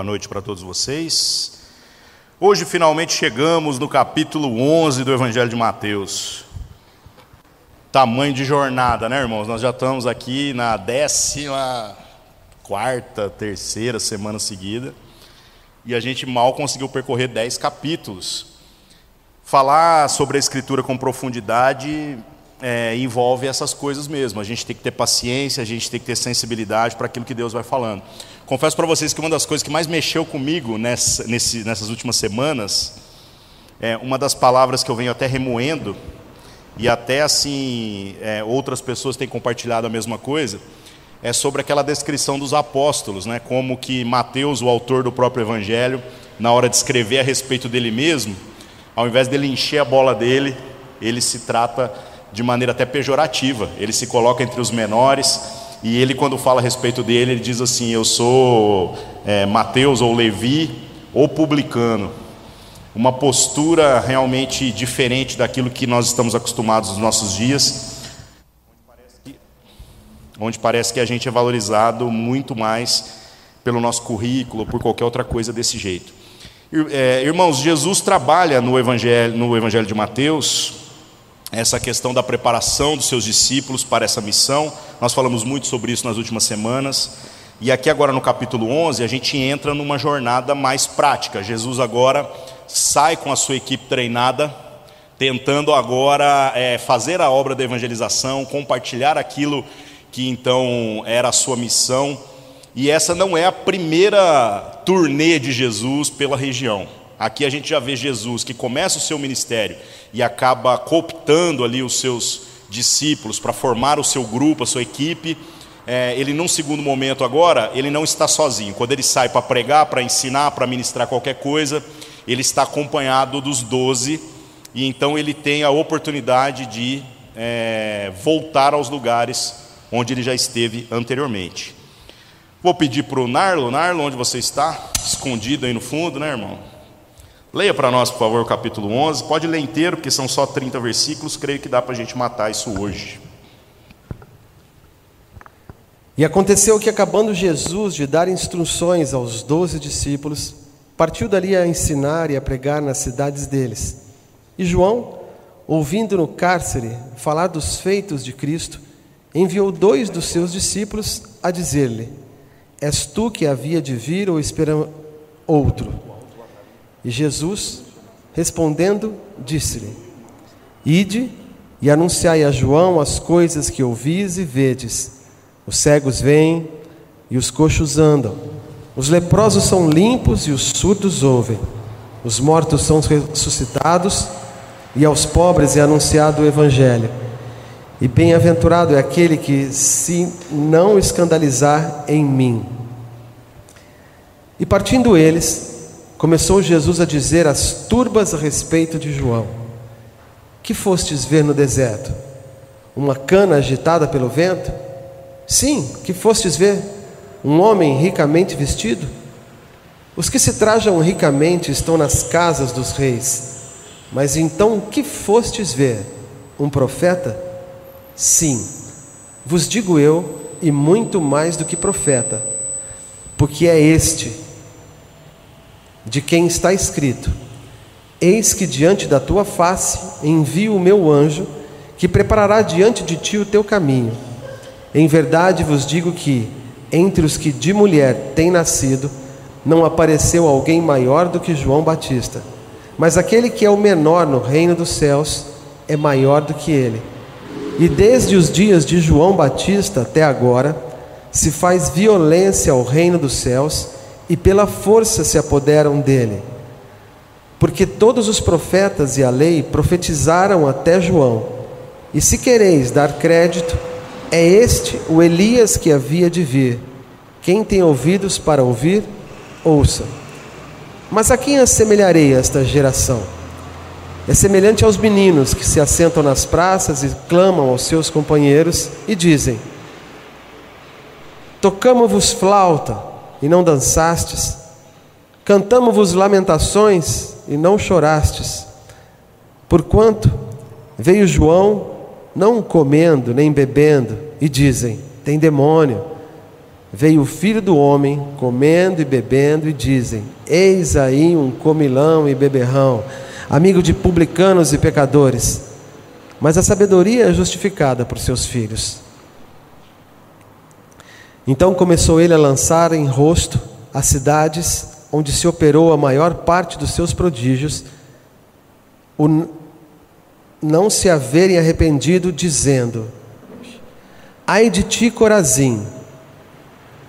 Boa noite para todos vocês. Hoje finalmente chegamos no capítulo 11 do Evangelho de Mateus. Tamanho de jornada, né, irmãos? Nós já estamos aqui na décima quarta, terceira semana seguida e a gente mal conseguiu percorrer dez capítulos. Falar sobre a Escritura com profundidade é, envolve essas coisas mesmo. A gente tem que ter paciência, a gente tem que ter sensibilidade para aquilo que Deus vai falando. Confesso para vocês que uma das coisas que mais mexeu comigo nessa, nesse, nessas últimas semanas é uma das palavras que eu venho até remoendo e até assim é, outras pessoas têm compartilhado a mesma coisa é sobre aquela descrição dos apóstolos, né? Como que Mateus, o autor do próprio Evangelho, na hora de escrever a respeito dele mesmo, ao invés dele encher a bola dele, ele se trata de maneira até pejorativa. Ele se coloca entre os menores e ele, quando fala a respeito dele, ele diz assim: Eu sou é, Mateus ou Levi ou publicano. Uma postura realmente diferente daquilo que nós estamos acostumados nos nossos dias, onde parece que a gente é valorizado muito mais pelo nosso currículo, por qualquer outra coisa desse jeito. É, irmãos, Jesus trabalha no Evangelho, no Evangelho de Mateus essa questão da preparação dos seus discípulos para essa missão. Nós falamos muito sobre isso nas últimas semanas. E aqui agora no capítulo 11, a gente entra numa jornada mais prática. Jesus agora sai com a sua equipe treinada, tentando agora é, fazer a obra da evangelização, compartilhar aquilo que então era a sua missão. E essa não é a primeira turnê de Jesus pela região. Aqui a gente já vê Jesus que começa o seu ministério e acaba cooptando ali os seus discípulos para formar o seu grupo, a sua equipe. É, ele, num segundo momento agora, ele não está sozinho. Quando ele sai para pregar, para ensinar, para ministrar qualquer coisa, ele está acompanhado dos doze e então ele tem a oportunidade de é, voltar aos lugares onde ele já esteve anteriormente. Vou pedir para o Narlo, Narlo, onde você está? Escondido aí no fundo, né, irmão? Leia para nós, por favor, o capítulo 11. Pode ler inteiro, porque são só 30 versículos. Creio que dá para a gente matar isso hoje. E aconteceu que, acabando Jesus de dar instruções aos doze discípulos, partiu dali a ensinar e a pregar nas cidades deles. E João, ouvindo no cárcere falar dos feitos de Cristo, enviou dois dos seus discípulos a dizer-lhe: És tu que havia de vir ou esperamos outro? E Jesus, respondendo, disse-lhe: Ide e anunciai a João as coisas que ouvis e vedes. Os cegos vêm e os coxos andam. Os leprosos são limpos e os surdos ouvem. Os mortos são ressuscitados e aos pobres é anunciado o evangelho. E bem-aventurado é aquele que se não escandalizar em mim. E partindo eles, começou Jesus a dizer às turbas a respeito de João: Que fostes ver no deserto? Uma cana agitada pelo vento? Sim, que fostes ver? Um homem ricamente vestido? Os que se trajam ricamente estão nas casas dos reis. Mas então que fostes ver? Um profeta? Sim, vos digo eu, e muito mais do que profeta, porque é este de quem está escrito: Eis que diante da tua face envio o meu anjo, que preparará diante de ti o teu caminho. Em verdade vos digo que, entre os que de mulher têm nascido, não apareceu alguém maior do que João Batista. Mas aquele que é o menor no reino dos céus é maior do que ele. E desde os dias de João Batista até agora, se faz violência ao reino dos céus e pela força se apoderam dele. Porque todos os profetas e a lei profetizaram até João. E se quereis dar crédito, é este o Elias que havia de vir. Quem tem ouvidos para ouvir, ouça. Mas a quem assemelharei esta geração? É semelhante aos meninos que se assentam nas praças e clamam aos seus companheiros e dizem: Tocamos-vos flauta e não dançastes, cantamos-vos lamentações e não chorastes. Porquanto veio João não comendo nem bebendo, e dizem: tem demônio. veio o filho do homem, comendo e bebendo, e dizem: Eis aí um comilão e beberrão, amigo de publicanos e pecadores. Mas a sabedoria é justificada por seus filhos. Então começou ele a lançar em rosto as cidades onde se operou a maior parte dos seus prodígios, o não se haverem arrependido, dizendo: Ai de ti, Corazim,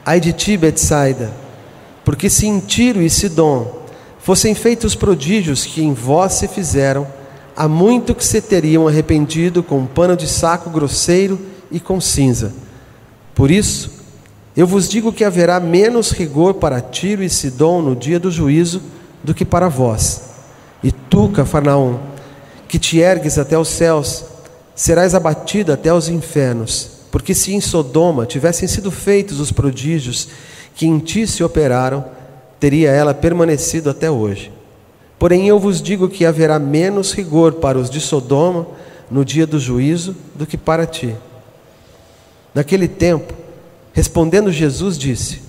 ai de ti, Betsaida, porque se em Tiro e Sidom fossem feitos prodígios que em vós se fizeram, há muito que se teriam arrependido com um pano de saco grosseiro e com cinza. Por isso, eu vos digo que haverá menos rigor para Tiro e Sidom no dia do juízo do que para vós. E tu, Cafarnaum, que te ergues até os céus, serás abatido até os infernos. Porque se em Sodoma tivessem sido feitos os prodígios que em ti se operaram, teria ela permanecido até hoje. Porém, eu vos digo que haverá menos rigor para os de Sodoma no dia do juízo do que para ti. Naquele tempo, Respondendo Jesus, disse: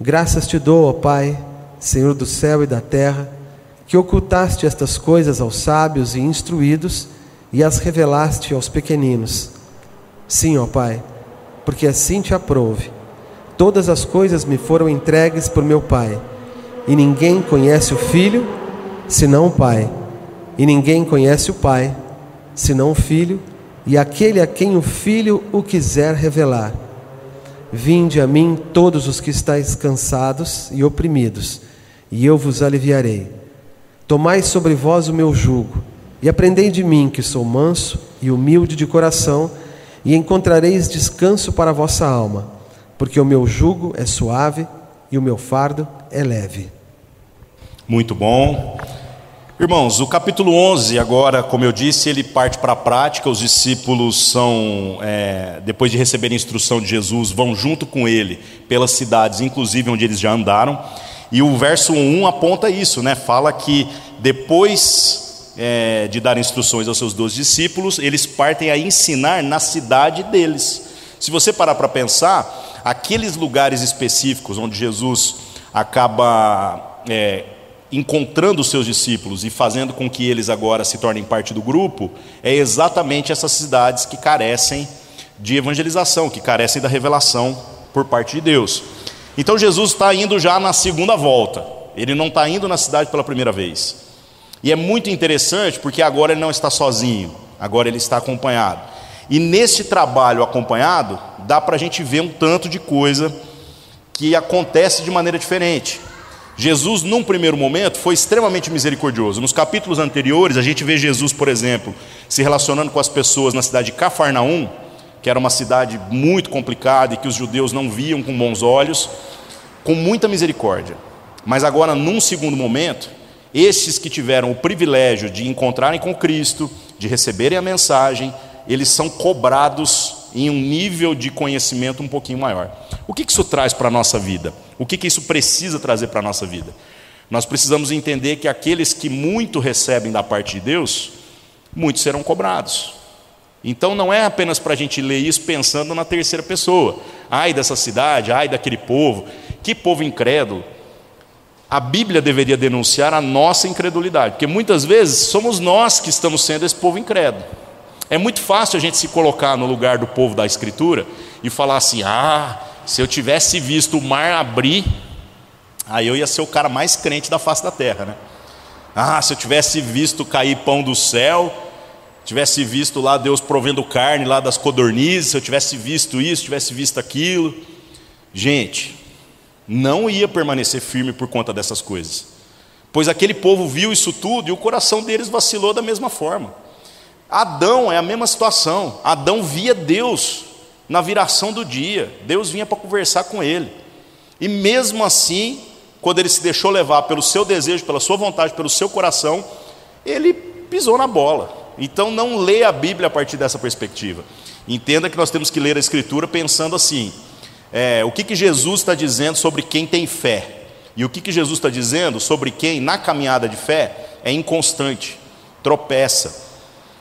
Graças te dou, ó Pai, Senhor do céu e da terra, que ocultaste estas coisas aos sábios e instruídos e as revelaste aos pequeninos. Sim, ó Pai, porque assim te aprouve. Todas as coisas me foram entregues por meu Pai, e ninguém conhece o Filho senão o Pai, e ninguém conhece o Pai senão o Filho e aquele a quem o Filho o quiser revelar. Vinde a mim todos os que estáis cansados e oprimidos, e eu vos aliviarei. Tomai sobre vós o meu jugo, e aprendei de mim, que sou manso e humilde de coração, e encontrareis descanso para a vossa alma, porque o meu jugo é suave e o meu fardo é leve. Muito bom. Irmãos, o capítulo 11, agora, como eu disse, ele parte para a prática. Os discípulos são, é, depois de receberem instrução de Jesus, vão junto com ele pelas cidades, inclusive onde eles já andaram. E o verso 1 aponta isso, né? Fala que depois é, de dar instruções aos seus doze discípulos, eles partem a ensinar na cidade deles. Se você parar para pensar, aqueles lugares específicos onde Jesus acaba é, encontrando os seus discípulos e fazendo com que eles agora se tornem parte do grupo, é exatamente essas cidades que carecem de evangelização, que carecem da revelação por parte de Deus. Então Jesus está indo já na segunda volta, ele não está indo na cidade pela primeira vez. E é muito interessante porque agora ele não está sozinho, agora ele está acompanhado. E nesse trabalho acompanhado, dá para a gente ver um tanto de coisa que acontece de maneira diferente. Jesus, num primeiro momento, foi extremamente misericordioso. Nos capítulos anteriores, a gente vê Jesus, por exemplo, se relacionando com as pessoas na cidade de Cafarnaum, que era uma cidade muito complicada e que os judeus não viam com bons olhos, com muita misericórdia. Mas agora, num segundo momento, estes que tiveram o privilégio de encontrarem com Cristo, de receberem a mensagem, eles são cobrados em um nível de conhecimento um pouquinho maior. O que isso traz para a nossa vida? O que isso precisa trazer para a nossa vida? Nós precisamos entender que aqueles que muito recebem da parte de Deus, muitos serão cobrados. Então não é apenas para a gente ler isso pensando na terceira pessoa. Ai dessa cidade, ai daquele povo, que povo incrédulo. A Bíblia deveria denunciar a nossa incredulidade, porque muitas vezes somos nós que estamos sendo esse povo incrédulo. É muito fácil a gente se colocar no lugar do povo da Escritura e falar assim: ah, se eu tivesse visto o mar abrir, aí eu ia ser o cara mais crente da face da terra, né? Ah, se eu tivesse visto cair pão do céu, tivesse visto lá Deus provendo carne lá das codornizes, se eu tivesse visto isso, tivesse visto aquilo. Gente, não ia permanecer firme por conta dessas coisas, pois aquele povo viu isso tudo e o coração deles vacilou da mesma forma. Adão é a mesma situação. Adão via Deus na viração do dia. Deus vinha para conversar com ele. E mesmo assim, quando ele se deixou levar pelo seu desejo, pela sua vontade, pelo seu coração, ele pisou na bola. Então não leia a Bíblia a partir dessa perspectiva. Entenda que nós temos que ler a Escritura pensando assim: é, o que, que Jesus está dizendo sobre quem tem fé? E o que, que Jesus está dizendo sobre quem, na caminhada de fé, é inconstante, tropeça,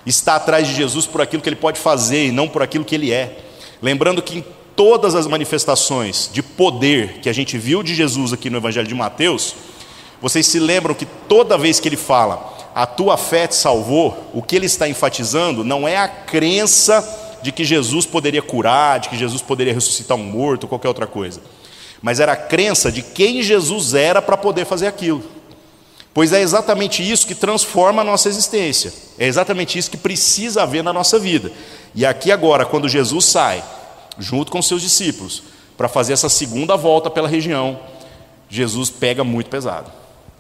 está atrás de Jesus por aquilo que ele pode fazer e não por aquilo que ele é. Lembrando que todas as manifestações de poder que a gente viu de Jesus aqui no Evangelho de Mateus, vocês se lembram que toda vez que ele fala, a tua fé te salvou, o que ele está enfatizando não é a crença de que Jesus poderia curar, de que Jesus poderia ressuscitar um morto, qualquer outra coisa, mas era a crença de quem Jesus era para poder fazer aquilo. Pois é exatamente isso que transforma a nossa existência, é exatamente isso que precisa haver na nossa vida. E aqui agora, quando Jesus sai, junto com seus discípulos, para fazer essa segunda volta pela região, Jesus pega muito pesado.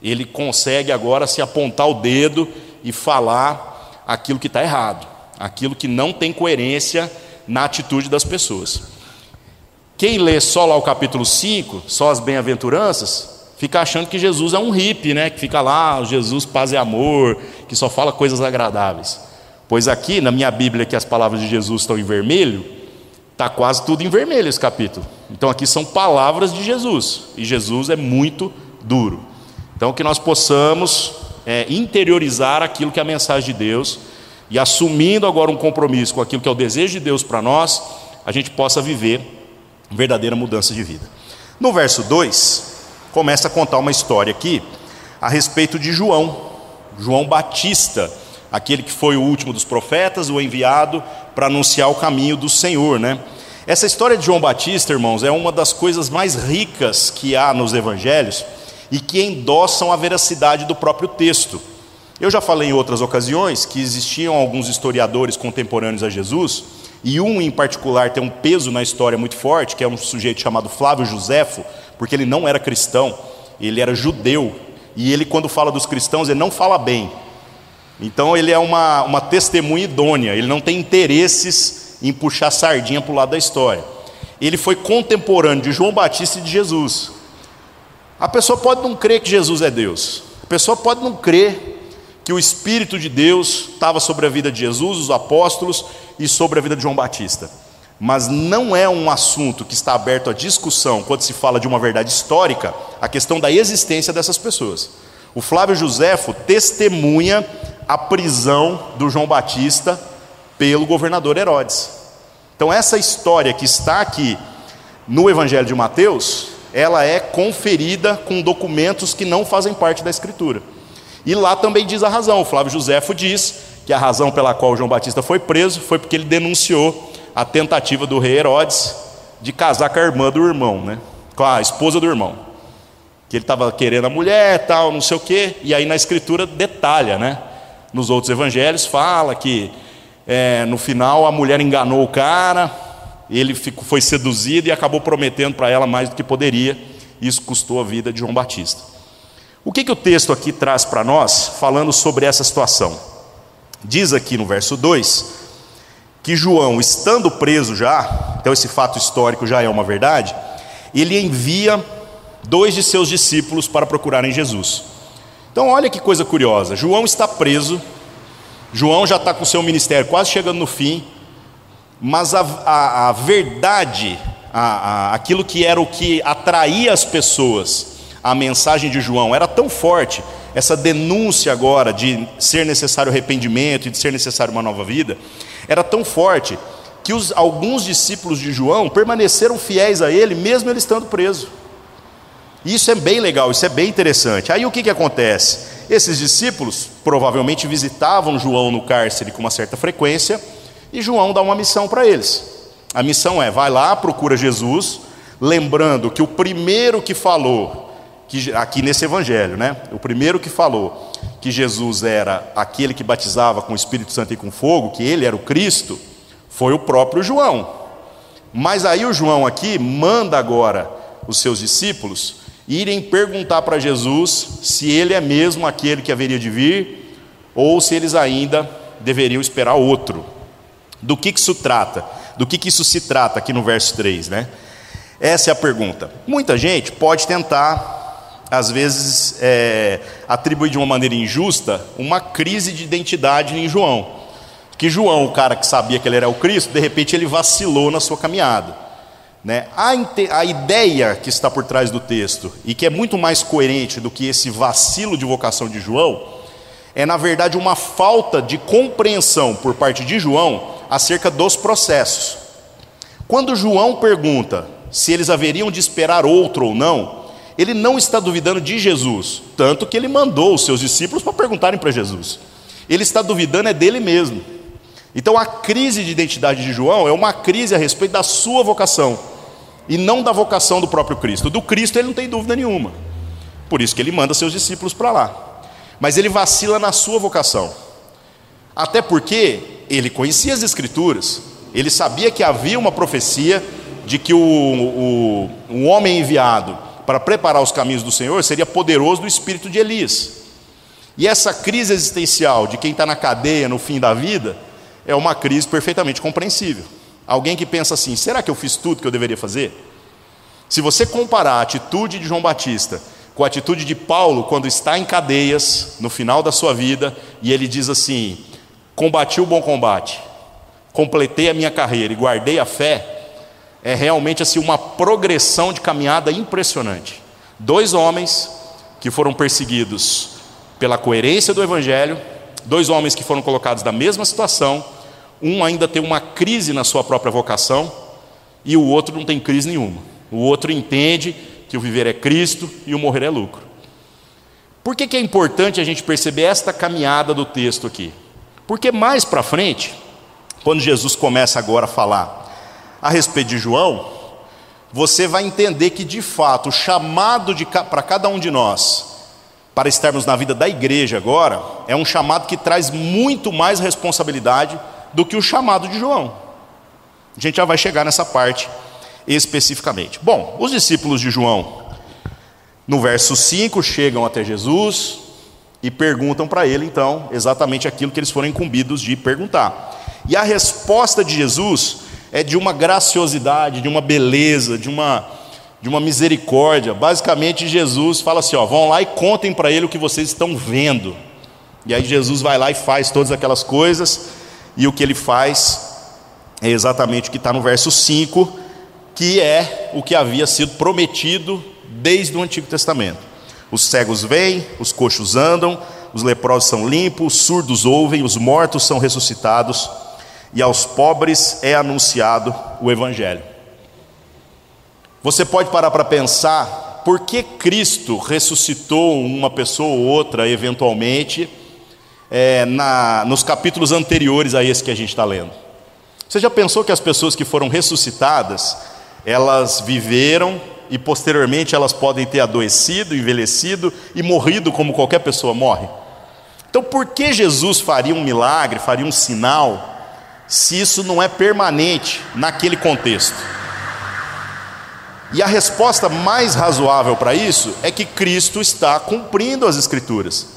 Ele consegue agora se apontar o dedo e falar aquilo que está errado, aquilo que não tem coerência na atitude das pessoas. Quem lê só lá o capítulo 5, só as bem-aventuranças, fica achando que Jesus é um hippie, né? que fica lá, Jesus paz e amor, que só fala coisas agradáveis. Pois aqui, na minha Bíblia, que as palavras de Jesus estão em vermelho, está quase tudo em vermelho esse capítulo. Então aqui são palavras de Jesus, e Jesus é muito duro. Então que nós possamos é, interiorizar aquilo que é a mensagem de Deus, e assumindo agora um compromisso com aquilo que é o desejo de Deus para nós, a gente possa viver verdadeira mudança de vida. No verso 2, começa a contar uma história aqui a respeito de João, João Batista, aquele que foi o último dos profetas, o enviado para anunciar o caminho do Senhor, né? Essa história de João Batista, irmãos, é uma das coisas mais ricas que há nos evangelhos e que endossam a veracidade do próprio texto. Eu já falei em outras ocasiões que existiam alguns historiadores contemporâneos a Jesus, e um em particular tem um peso na história muito forte, que é um sujeito chamado Flávio Josefo, porque ele não era cristão, ele era judeu, e ele, quando fala dos cristãos, ele não fala bem. Então, ele é uma, uma testemunha idônea, ele não tem interesses em puxar sardinha para o lado da história. Ele foi contemporâneo de João Batista e de Jesus. A pessoa pode não crer que Jesus é Deus, a pessoa pode não crer que o Espírito de Deus estava sobre a vida de Jesus, os apóstolos e sobre a vida de João Batista. Mas não é um assunto que está aberto à discussão quando se fala de uma verdade histórica, a questão da existência dessas pessoas. O Flávio Josefo testemunha a prisão do João Batista pelo governador Herodes. Então, essa história que está aqui no Evangelho de Mateus, ela é conferida com documentos que não fazem parte da Escritura. E lá também diz a razão. O Flávio Josefo diz que a razão pela qual João Batista foi preso foi porque ele denunciou a tentativa do rei Herodes de casar com a irmã do irmão, né? com a esposa do irmão. Que ele estava querendo a mulher, tal, não sei o quê, e aí na escritura detalha, né? Nos outros evangelhos fala que é, no final a mulher enganou o cara, ele ficou, foi seduzido e acabou prometendo para ela mais do que poderia. Isso custou a vida de João Batista. O que, que o texto aqui traz para nós, falando sobre essa situação? Diz aqui no verso 2 que João, estando preso já, então esse fato histórico já é uma verdade, ele envia dois de seus discípulos para procurarem Jesus. Então, olha que coisa curiosa: João está preso, João já está com seu ministério quase chegando no fim, mas a, a, a verdade, a, aquilo que era o que atraía as pessoas, a mensagem de João era tão forte, essa denúncia agora de ser necessário arrependimento e de ser necessário uma nova vida, era tão forte que os, alguns discípulos de João permaneceram fiéis a ele, mesmo ele estando preso. Isso é bem legal, isso é bem interessante. Aí o que, que acontece? Esses discípulos provavelmente visitavam João no cárcere com uma certa frequência, e João dá uma missão para eles. A missão é: vai lá, procura Jesus, lembrando que o primeiro que falou que, aqui nesse evangelho, né? O primeiro que falou que Jesus era aquele que batizava com o Espírito Santo e com fogo, que ele era o Cristo, foi o próprio João. Mas aí o João aqui manda agora os seus discípulos irem perguntar para Jesus se ele é mesmo aquele que haveria de vir ou se eles ainda deveriam esperar outro. Do que, que isso trata? Do que, que isso se trata aqui no verso 3, né? Essa é a pergunta. Muita gente pode tentar às vezes, é, atribui de uma maneira injusta uma crise de identidade em João. Que João, o cara que sabia que ele era o Cristo, de repente ele vacilou na sua caminhada. Né? A, a ideia que está por trás do texto, e que é muito mais coerente do que esse vacilo de vocação de João, é na verdade uma falta de compreensão por parte de João acerca dos processos. Quando João pergunta se eles haveriam de esperar outro ou não, ele não está duvidando de Jesus, tanto que ele mandou os seus discípulos para perguntarem para Jesus. Ele está duvidando é dele mesmo. Então a crise de identidade de João é uma crise a respeito da sua vocação e não da vocação do próprio Cristo. Do Cristo ele não tem dúvida nenhuma. Por isso que ele manda seus discípulos para lá. Mas ele vacila na sua vocação. Até porque ele conhecia as Escrituras, ele sabia que havia uma profecia de que o, o, o homem enviado para preparar os caminhos do Senhor seria poderoso do espírito de Elias. E essa crise existencial de quem está na cadeia no fim da vida é uma crise perfeitamente compreensível. Alguém que pensa assim: será que eu fiz tudo que eu deveria fazer? Se você comparar a atitude de João Batista com a atitude de Paulo quando está em cadeias no final da sua vida e ele diz assim: combati o bom combate, completei a minha carreira e guardei a fé, é realmente assim uma progressão de caminhada impressionante. Dois homens que foram perseguidos pela coerência do evangelho, dois homens que foram colocados na mesma situação, um ainda tem uma crise na sua própria vocação e o outro não tem crise nenhuma. O outro entende que o viver é Cristo e o morrer é lucro. Por que, que é importante a gente perceber esta caminhada do texto aqui? Porque mais para frente, quando Jesus começa agora a falar a respeito de João, você vai entender que de fato o chamado para cada um de nós, para estarmos na vida da igreja agora, é um chamado que traz muito mais responsabilidade do que o chamado de João. A gente já vai chegar nessa parte especificamente. Bom, os discípulos de João, no verso 5, chegam até Jesus e perguntam para ele, então, exatamente aquilo que eles foram incumbidos de perguntar. E a resposta de Jesus é de uma graciosidade, de uma beleza, de uma, de uma misericórdia. Basicamente, Jesus fala assim: ó, vão lá e contem para ele o que vocês estão vendo. E aí Jesus vai lá e faz todas aquelas coisas, e o que ele faz é exatamente o que está no verso 5, que é o que havia sido prometido desde o Antigo Testamento. Os cegos vêm, os coxos andam, os leprosos são limpos, os surdos ouvem, os mortos são ressuscitados e aos pobres é anunciado o Evangelho. Você pode parar para pensar por que Cristo ressuscitou uma pessoa ou outra, eventualmente, é, na, nos capítulos anteriores a esse que a gente está lendo. Você já pensou que as pessoas que foram ressuscitadas, elas viveram e posteriormente elas podem ter adoecido, envelhecido e morrido como qualquer pessoa morre? Então, por que Jesus faria um milagre, faria um sinal? Se isso não é permanente naquele contexto. E a resposta mais razoável para isso é que Cristo está cumprindo as Escrituras.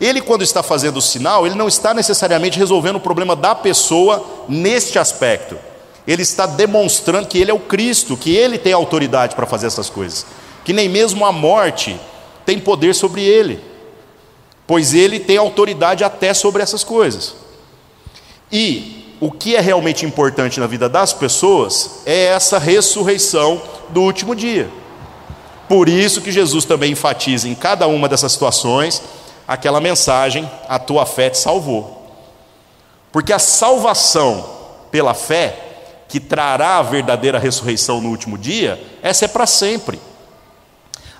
Ele, quando está fazendo o sinal, ele não está necessariamente resolvendo o problema da pessoa neste aspecto. Ele está demonstrando que ele é o Cristo, que ele tem autoridade para fazer essas coisas. Que nem mesmo a morte tem poder sobre ele, pois ele tem autoridade até sobre essas coisas. E o que é realmente importante na vida das pessoas é essa ressurreição do último dia. Por isso que Jesus também enfatiza em cada uma dessas situações aquela mensagem: a tua fé te salvou. Porque a salvação pela fé, que trará a verdadeira ressurreição no último dia, essa é para sempre.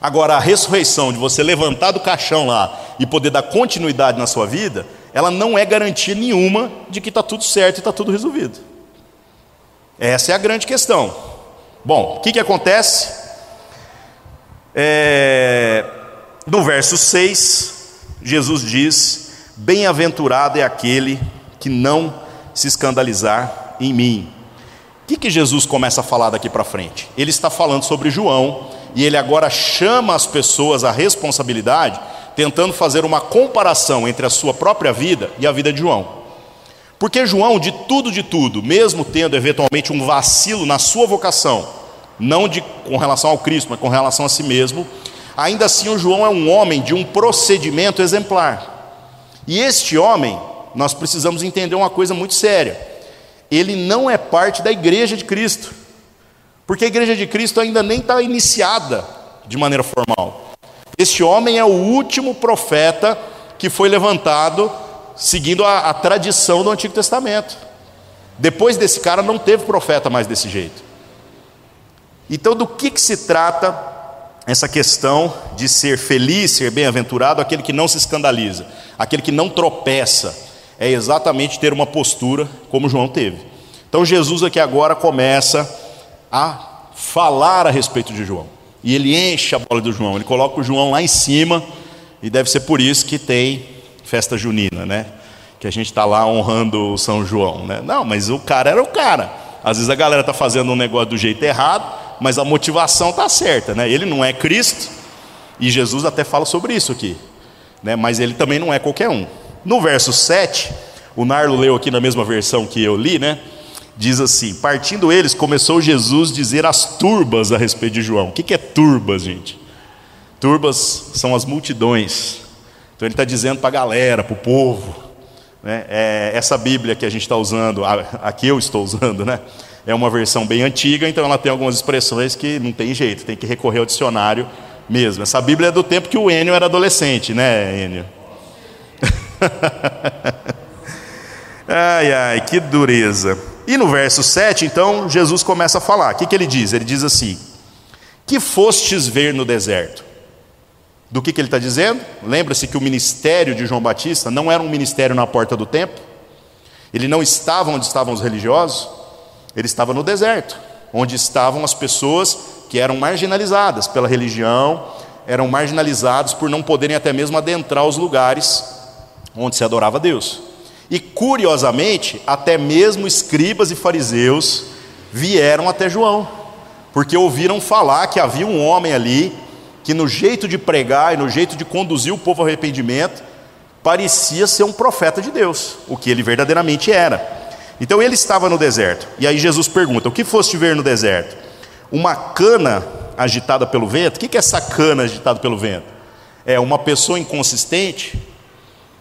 Agora, a ressurreição de você levantar do caixão lá e poder dar continuidade na sua vida, ela não é garantia nenhuma de que está tudo certo e está tudo resolvido. Essa é a grande questão. Bom, o que, que acontece? É, no verso 6, Jesus diz: Bem-aventurado é aquele que não se escandalizar em mim. O que, que Jesus começa a falar daqui para frente? Ele está falando sobre João e ele agora chama as pessoas à responsabilidade tentando fazer uma comparação entre a sua própria vida e a vida de João. Porque João, de tudo, de tudo, mesmo tendo eventualmente um vacilo na sua vocação, não de, com relação ao Cristo, mas com relação a si mesmo, ainda assim o João é um homem de um procedimento exemplar. E este homem, nós precisamos entender uma coisa muito séria: ele não é parte da igreja de Cristo, porque a igreja de Cristo ainda nem está iniciada de maneira formal. Este homem é o último profeta que foi levantado seguindo a, a tradição do Antigo Testamento. Depois desse cara não teve profeta mais desse jeito. Então, do que, que se trata essa questão de ser feliz, ser bem-aventurado, aquele que não se escandaliza, aquele que não tropeça? É exatamente ter uma postura como João teve. Então, Jesus aqui agora começa a falar a respeito de João. E ele enche a bola do João, ele coloca o João lá em cima, e deve ser por isso que tem festa junina, né? Que a gente está lá honrando o São João, né? Não, mas o cara era o cara. Às vezes a galera está fazendo um negócio do jeito errado, mas a motivação está certa, né? Ele não é Cristo, e Jesus até fala sobre isso aqui, né? Mas ele também não é qualquer um. No verso 7, o Narlo leu aqui na mesma versão que eu li, né? Diz assim: Partindo eles, começou Jesus dizer as turbas a respeito de João. O que é turbas, gente? Turbas são as multidões. Então ele está dizendo para a galera, para o povo. Né? É, essa Bíblia que a gente está usando, a, a que eu estou usando, né? é uma versão bem antiga, então ela tem algumas expressões que não tem jeito, tem que recorrer ao dicionário mesmo. Essa Bíblia é do tempo que o Enio era adolescente, né, Enio? ai, ai, que dureza. E no verso 7, então, Jesus começa a falar. O que, que ele diz? Ele diz assim: Que fostes ver no deserto? Do que, que ele está dizendo? Lembra-se que o ministério de João Batista não era um ministério na porta do templo, ele não estava onde estavam os religiosos, ele estava no deserto, onde estavam as pessoas que eram marginalizadas pela religião, eram marginalizados por não poderem até mesmo adentrar os lugares onde se adorava a Deus. E curiosamente, até mesmo escribas e fariseus vieram até João, porque ouviram falar que havia um homem ali que, no jeito de pregar e no jeito de conduzir o povo ao arrependimento, parecia ser um profeta de Deus, o que ele verdadeiramente era. Então ele estava no deserto, e aí Jesus pergunta: O que foste ver no deserto? Uma cana agitada pelo vento? O que é essa cana agitada pelo vento? É uma pessoa inconsistente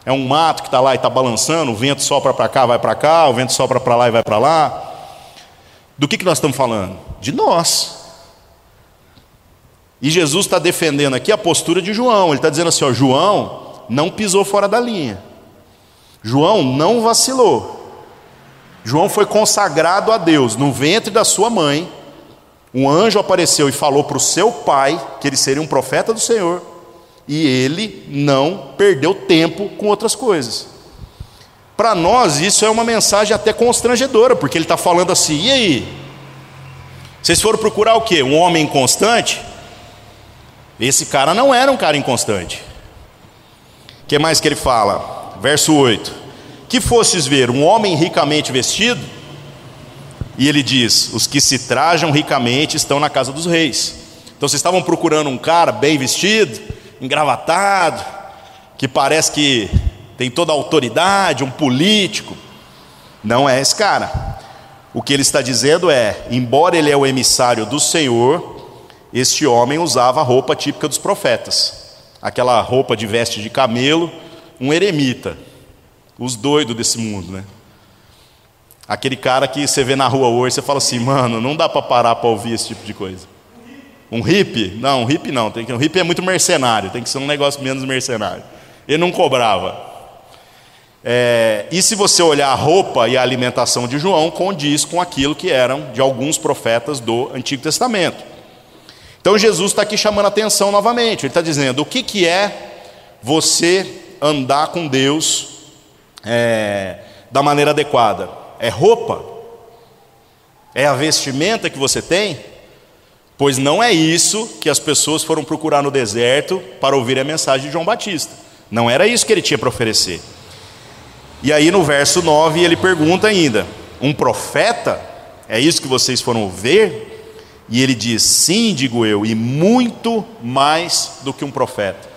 é um mato que está lá e está balançando, o vento sopra para cá, vai para cá, o vento sopra para lá e vai para lá. Do que, que nós estamos falando? De nós. E Jesus está defendendo aqui a postura de João. Ele está dizendo assim: ó, João não pisou fora da linha. João não vacilou. João foi consagrado a Deus no ventre da sua mãe. Um anjo apareceu e falou para o seu pai que ele seria um profeta do Senhor e ele não perdeu tempo com outras coisas. Para nós, isso é uma mensagem até constrangedora, porque ele está falando assim: e aí? Vocês foram procurar o quê? Um homem inconstante? Esse cara não era um cara inconstante. O que mais que ele fala? Verso 8: Que fostes ver um homem ricamente vestido? E ele diz: Os que se trajam ricamente estão na casa dos reis. Então vocês estavam procurando um cara bem vestido, engravatado, que parece que tem toda a autoridade, um político. Não é esse cara. O que ele está dizendo é: embora ele é o emissário do Senhor, este homem usava a roupa típica dos profetas, aquela roupa de veste de camelo, um eremita, os doidos desse mundo, né? Aquele cara que você vê na rua hoje, você fala assim, mano, não dá para parar para ouvir esse tipo de coisa. Um hippie? Não, um hippie não. Tem que, um hippie é muito mercenário, tem que ser um negócio menos mercenário. Ele não cobrava. É, e se você olhar a roupa e a alimentação de João, condiz com aquilo que eram de alguns profetas do Antigo Testamento. Então Jesus está aqui chamando atenção novamente. Ele está dizendo: o que, que é você andar com Deus é, da maneira adequada? É roupa? É a vestimenta que você tem? Pois não é isso que as pessoas foram procurar no deserto para ouvir a mensagem de João Batista. Não era isso que ele tinha para oferecer. E aí no verso 9 ele pergunta ainda: Um profeta? É isso que vocês foram ver? E ele diz: Sim, digo eu, e muito mais do que um profeta.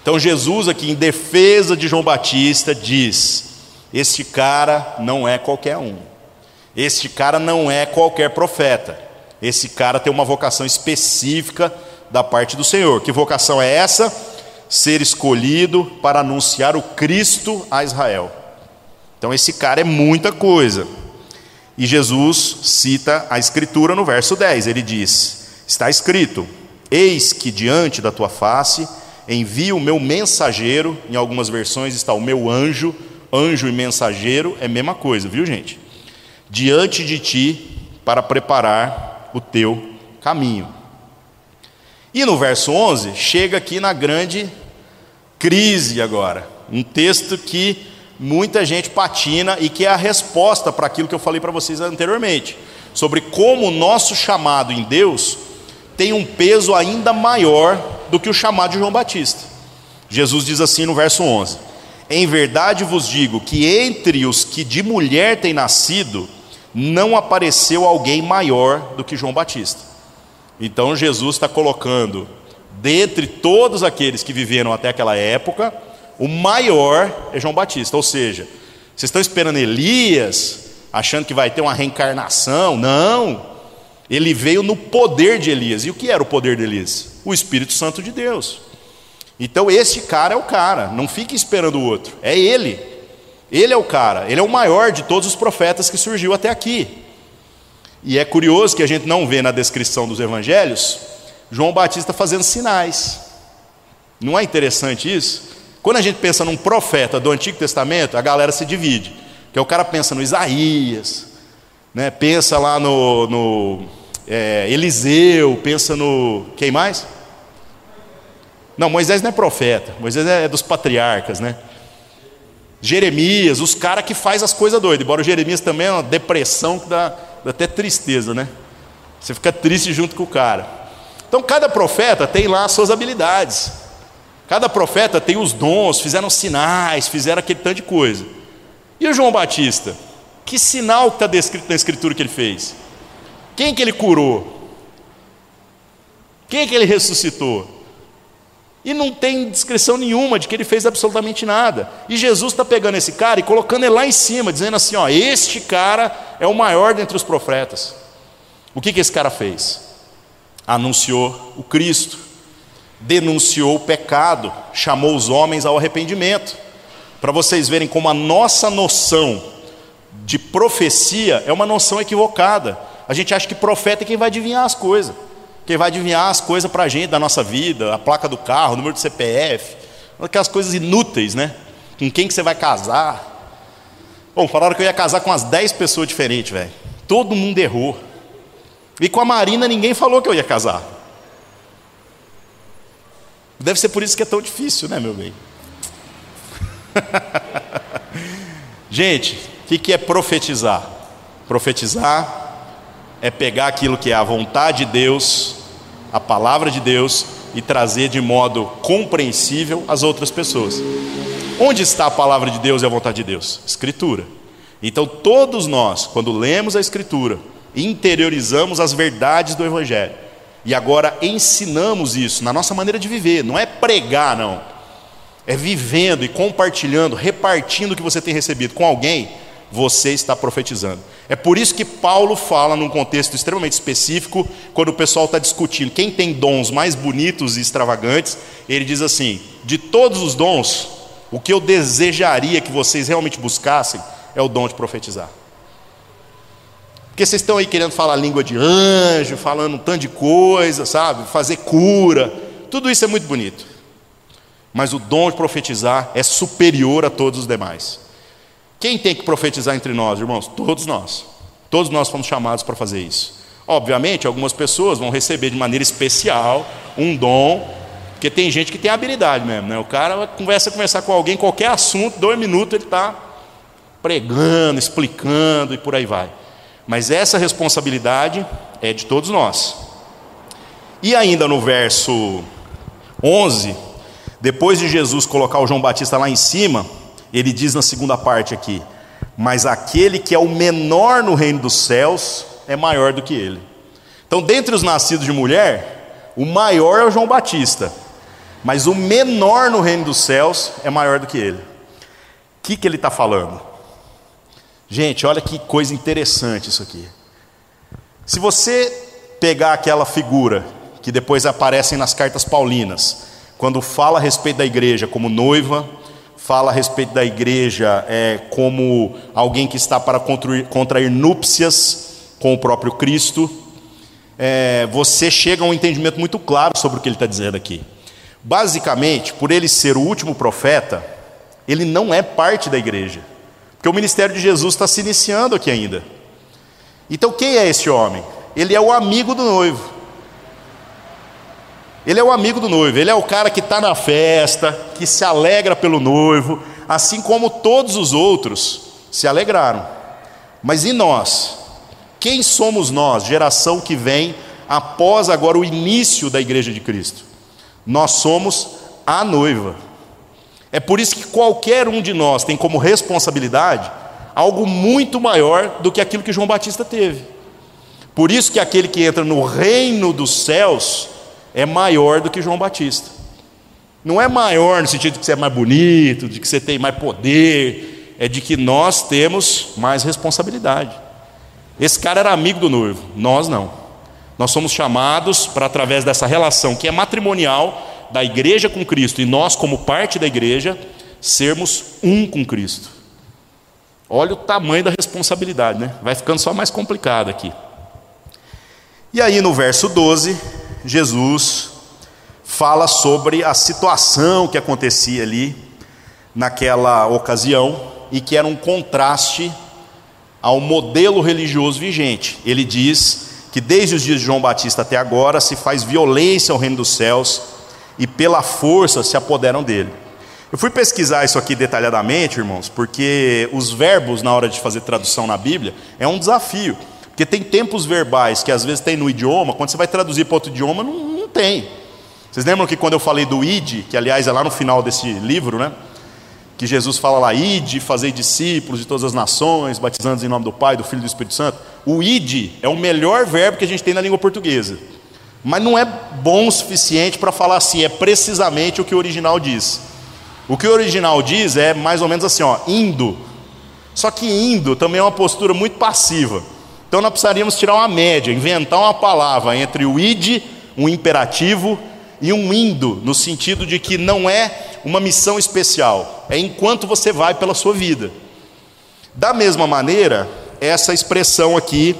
Então Jesus, aqui em defesa de João Batista, diz: Este cara não é qualquer um. Este cara não é qualquer profeta. Esse cara tem uma vocação específica da parte do Senhor. Que vocação é essa? Ser escolhido para anunciar o Cristo a Israel. Então, esse cara é muita coisa. E Jesus cita a Escritura no verso 10. Ele diz: Está escrito: Eis que diante da tua face envio o meu mensageiro. Em algumas versões está o meu anjo. Anjo e mensageiro é a mesma coisa, viu, gente? Diante de ti para preparar o teu caminho. E no verso 11, chega aqui na grande crise agora. Um texto que muita gente patina e que é a resposta para aquilo que eu falei para vocês anteriormente, sobre como o nosso chamado em Deus tem um peso ainda maior do que o chamado de João Batista. Jesus diz assim no verso 11: Em verdade vos digo que entre os que de mulher têm nascido, não apareceu alguém maior do que João Batista. Então Jesus está colocando, dentre todos aqueles que viveram até aquela época, o maior é João Batista. Ou seja, vocês estão esperando Elias, achando que vai ter uma reencarnação? Não. Ele veio no poder de Elias. E o que era o poder de Elias? O Espírito Santo de Deus. Então esse cara é o cara, não fique esperando o outro, é ele. Ele é o cara, ele é o maior de todos os profetas que surgiu até aqui. E é curioso que a gente não vê na descrição dos evangelhos João Batista fazendo sinais. Não é interessante isso? Quando a gente pensa num profeta do Antigo Testamento, a galera se divide. Que o cara pensa no Isaías, né? pensa lá no, no é, Eliseu, pensa no. Quem mais? Não, Moisés não é profeta, Moisés é dos patriarcas, né? Jeremias, os caras que faz as coisas doidas, embora o Jeremias também é uma depressão que dá, dá até tristeza, né? Você fica triste junto com o cara. Então cada profeta tem lá as suas habilidades. Cada profeta tem os dons, fizeram sinais, fizeram aquele tanto de coisa. E o João Batista? Que sinal que está descrito na escritura que ele fez? Quem que ele curou? Quem que ele ressuscitou? E não tem descrição nenhuma de que ele fez absolutamente nada. E Jesus está pegando esse cara e colocando ele lá em cima, dizendo assim: ó, este cara é o maior dentre os profetas. O que, que esse cara fez? Anunciou o Cristo, denunciou o pecado, chamou os homens ao arrependimento. Para vocês verem como a nossa noção de profecia é uma noção equivocada. A gente acha que profeta é quem vai adivinhar as coisas. Quem vai adivinhar as coisas para a gente da nossa vida, a placa do carro, o número do CPF, aquelas coisas inúteis, né? Com quem que você vai casar? Bom, falaram que eu ia casar com umas 10 pessoas diferentes, velho. Todo mundo errou. E com a Marina ninguém falou que eu ia casar. Deve ser por isso que é tão difícil, né, meu bem? Gente, o que é profetizar? Profetizar é pegar aquilo que é a vontade de Deus a palavra de Deus e trazer de modo compreensível às outras pessoas. Onde está a palavra de Deus e a vontade de Deus? Escritura. Então, todos nós, quando lemos a Escritura, interiorizamos as verdades do Evangelho e agora ensinamos isso na nossa maneira de viver, não é pregar, não, é vivendo e compartilhando, repartindo o que você tem recebido com alguém você está profetizando. É por isso que Paulo fala num contexto extremamente específico, quando o pessoal está discutindo quem tem dons mais bonitos e extravagantes, ele diz assim: de todos os dons, o que eu desejaria que vocês realmente buscassem é o dom de profetizar. Porque vocês estão aí querendo falar língua de anjo, falando um tanto de coisa, sabe? Fazer cura, tudo isso é muito bonito. Mas o dom de profetizar é superior a todos os demais. Quem tem que profetizar entre nós, irmãos? Todos nós. Todos nós fomos chamados para fazer isso. Obviamente, algumas pessoas vão receber de maneira especial um dom, porque tem gente que tem habilidade mesmo, né? O cara conversa conversar com alguém, qualquer assunto, dois minutos ele está pregando, explicando e por aí vai. Mas essa responsabilidade é de todos nós. E ainda no verso 11, depois de Jesus colocar o João Batista lá em cima, ele diz na segunda parte aqui: Mas aquele que é o menor no reino dos céus é maior do que ele. Então, dentre os nascidos de mulher, o maior é o João Batista, mas o menor no reino dos céus é maior do que ele. O que, que ele está falando? Gente, olha que coisa interessante isso aqui. Se você pegar aquela figura que depois aparecem nas cartas paulinas, quando fala a respeito da igreja como noiva, fala a respeito da igreja é, como alguém que está para contrair, contrair núpcias com o próprio Cristo, é, você chega a um entendimento muito claro sobre o que ele está dizendo aqui. Basicamente, por ele ser o último profeta, ele não é parte da igreja, porque o ministério de Jesus está se iniciando aqui ainda. Então, quem é esse homem? Ele é o amigo do noivo. Ele é o amigo do noivo, ele é o cara que está na festa, que se alegra pelo noivo, assim como todos os outros se alegraram. Mas e nós? Quem somos nós, geração que vem após agora o início da igreja de Cristo? Nós somos a noiva. É por isso que qualquer um de nós tem como responsabilidade algo muito maior do que aquilo que João Batista teve. Por isso que aquele que entra no reino dos céus é maior do que João Batista. Não é maior no sentido de que você é mais bonito, de que você tem mais poder, é de que nós temos mais responsabilidade. Esse cara era amigo do noivo, nós não. Nós somos chamados para, através dessa relação que é matrimonial da igreja com Cristo e nós, como parte da igreja, sermos um com Cristo. Olha o tamanho da responsabilidade, né? Vai ficando só mais complicado aqui. E aí no verso 12, Jesus fala sobre a situação que acontecia ali naquela ocasião e que era um contraste ao modelo religioso vigente. Ele diz que desde os dias de João Batista até agora se faz violência ao reino dos céus e pela força se apoderam dele. Eu fui pesquisar isso aqui detalhadamente, irmãos, porque os verbos na hora de fazer tradução na Bíblia é um desafio. Porque tem tempos verbais que às vezes tem no idioma, quando você vai traduzir para outro idioma, não, não tem. Vocês lembram que quando eu falei do id, que aliás é lá no final desse livro, né? Que Jesus fala lá, id, fazer discípulos de todas as nações, batizando em nome do Pai, do Filho e do Espírito Santo. O id é o melhor verbo que a gente tem na língua portuguesa. Mas não é bom o suficiente para falar assim, é precisamente o que o original diz. O que o original diz é mais ou menos assim, ó, indo. Só que indo também é uma postura muito passiva. Então nós precisaríamos tirar uma média, inventar uma palavra entre o id, um imperativo, e um indo, no sentido de que não é uma missão especial, é enquanto você vai pela sua vida. Da mesma maneira, essa expressão aqui,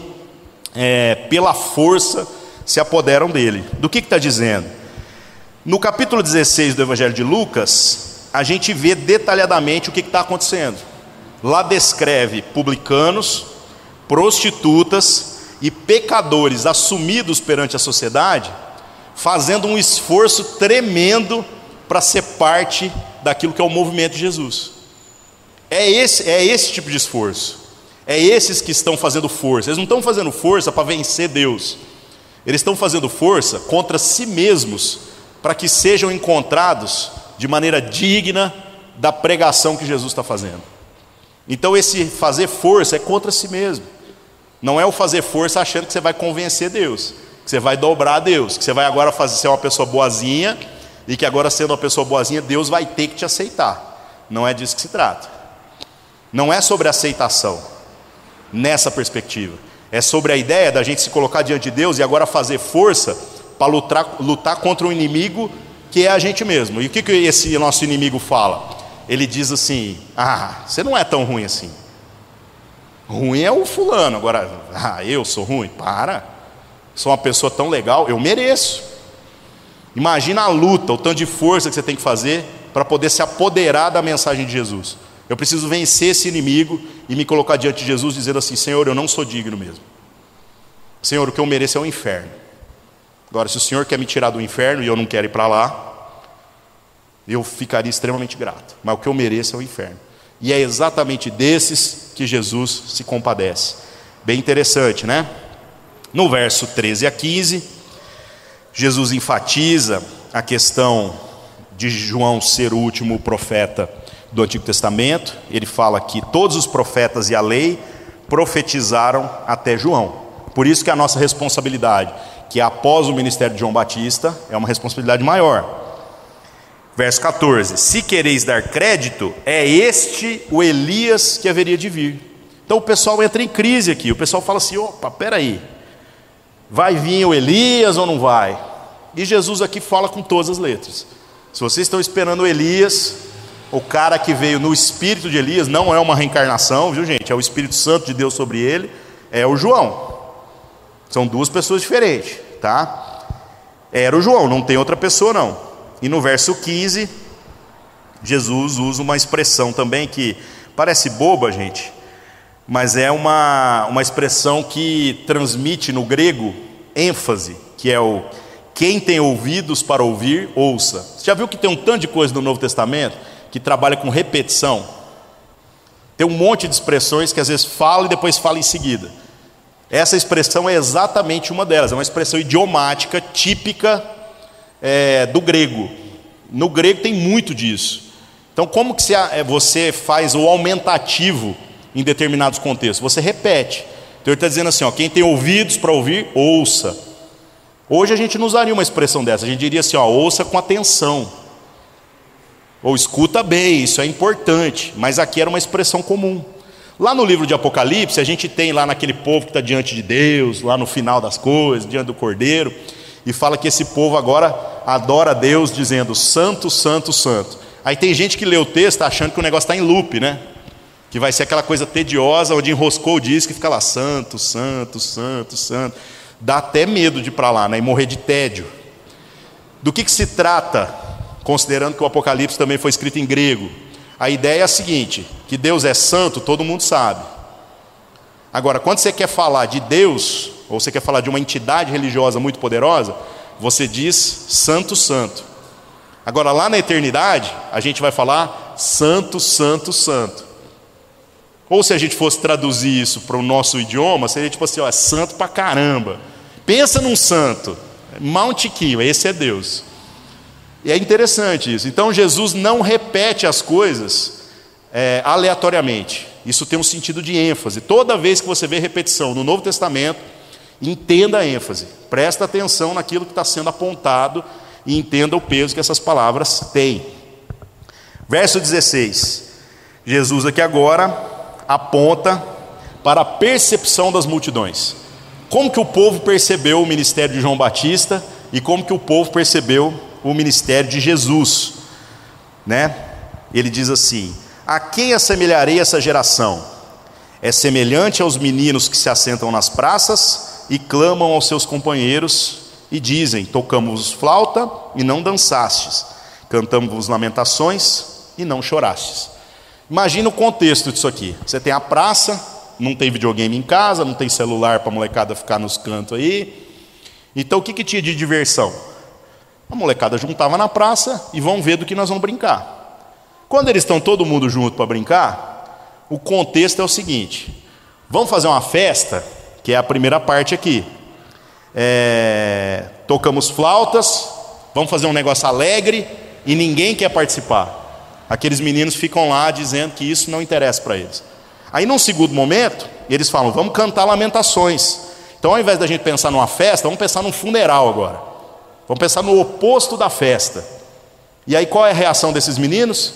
é, pela força, se apoderam dele. Do que está dizendo? No capítulo 16 do Evangelho de Lucas, a gente vê detalhadamente o que está acontecendo. Lá descreve publicanos, prostitutas e pecadores assumidos perante a sociedade, fazendo um esforço tremendo para ser parte daquilo que é o movimento de Jesus. É esse, é esse tipo de esforço. É esses que estão fazendo força. Eles não estão fazendo força para vencer Deus. Eles estão fazendo força contra si mesmos, para que sejam encontrados de maneira digna da pregação que Jesus está fazendo. Então, esse fazer força é contra si mesmo. Não é o fazer força achando que você vai convencer Deus, que você vai dobrar a Deus, que você vai agora fazer ser uma pessoa boazinha e que agora sendo uma pessoa boazinha, Deus vai ter que te aceitar. Não é disso que se trata. Não é sobre aceitação nessa perspectiva. É sobre a ideia da gente se colocar diante de Deus e agora fazer força para lutar, lutar contra um inimigo que é a gente mesmo. E o que, que esse nosso inimigo fala? Ele diz assim: Ah, você não é tão ruim assim. Ruim é o fulano, agora, ah, eu sou ruim? Para. Sou uma pessoa tão legal, eu mereço. Imagina a luta, o tanto de força que você tem que fazer para poder se apoderar da mensagem de Jesus. Eu preciso vencer esse inimigo e me colocar diante de Jesus dizendo assim: Senhor, eu não sou digno mesmo. Senhor, o que eu mereço é o inferno. Agora, se o Senhor quer me tirar do inferno e eu não quero ir para lá, eu ficaria extremamente grato. Mas o que eu mereço é o inferno. E é exatamente desses que Jesus se compadece. Bem interessante, né? No verso 13 a 15, Jesus enfatiza a questão de João ser o último profeta do Antigo Testamento. Ele fala que todos os profetas e a lei profetizaram até João. Por isso que a nossa responsabilidade que após o ministério de João Batista é uma responsabilidade maior. Verso 14: Se quereis dar crédito, é este o Elias que haveria de vir. Então o pessoal entra em crise aqui. O pessoal fala assim: opa, peraí, vai vir o Elias ou não vai? E Jesus aqui fala com todas as letras. Se vocês estão esperando o Elias, o cara que veio no espírito de Elias, não é uma reencarnação, viu gente? É o Espírito Santo de Deus sobre ele, é o João. São duas pessoas diferentes, tá? Era o João, não tem outra pessoa não. E no verso 15, Jesus usa uma expressão também que parece boba, gente, mas é uma, uma expressão que transmite no grego ênfase, que é o Quem tem ouvidos para ouvir, ouça. Você já viu que tem um tanto de coisa no Novo Testamento que trabalha com repetição? Tem um monte de expressões que às vezes fala e depois fala em seguida. Essa expressão é exatamente uma delas, é uma expressão idiomática típica é, do grego. No grego tem muito disso. Então, como que é, você faz o aumentativo em determinados contextos? Você repete. Então, ele está dizendo assim: ó, quem tem ouvidos para ouvir, ouça. Hoje a gente não usaria uma expressão dessa, a gente diria assim: ó, ouça com atenção. Ou escuta bem, isso é importante. Mas aqui era uma expressão comum. Lá no livro de Apocalipse, a gente tem lá naquele povo que está diante de Deus, lá no final das coisas, diante do Cordeiro, e fala que esse povo agora adora a Deus, dizendo Santo, Santo, Santo. Aí tem gente que lê o texto achando que o negócio está em loop, né? Que vai ser aquela coisa tediosa, onde enroscou o disco e fica lá, Santo, Santo, Santo, Santo. Dá até medo de ir para lá, né? E morrer de tédio. Do que, que se trata, considerando que o Apocalipse também foi escrito em grego? A ideia é a seguinte: que Deus é santo, todo mundo sabe. Agora, quando você quer falar de Deus, ou você quer falar de uma entidade religiosa muito poderosa, você diz santo, santo. Agora, lá na eternidade, a gente vai falar santo, santo, santo. Ou se a gente fosse traduzir isso para o nosso idioma, seria tipo assim: ó, é santo pra caramba. Pensa num santo, Kill, esse é Deus. E é interessante isso. Então Jesus não repete as coisas é, aleatoriamente. Isso tem um sentido de ênfase. Toda vez que você vê repetição no Novo Testamento, entenda a ênfase. Presta atenção naquilo que está sendo apontado e entenda o peso que essas palavras têm. Verso 16. Jesus aqui agora aponta para a percepção das multidões. Como que o povo percebeu o ministério de João Batista e como que o povo percebeu o ministério de Jesus, né? Ele diz assim: A quem assemelharei essa geração? É semelhante aos meninos que se assentam nas praças e clamam aos seus companheiros e dizem: Tocamos flauta e não dançastes, cantamos lamentações e não chorastes. Imagina o contexto disso aqui. Você tem a praça, não tem videogame em casa, não tem celular para a molecada ficar nos cantos aí. Então o que, que tinha de diversão? A molecada juntava na praça e vão ver do que nós vamos brincar. Quando eles estão todo mundo junto para brincar, o contexto é o seguinte: vamos fazer uma festa, que é a primeira parte aqui. É, tocamos flautas, vamos fazer um negócio alegre e ninguém quer participar. Aqueles meninos ficam lá dizendo que isso não interessa para eles. Aí, num segundo momento, eles falam: vamos cantar lamentações. Então, ao invés da gente pensar numa festa, vamos pensar num funeral agora. Vamos pensar no oposto da festa. E aí qual é a reação desses meninos?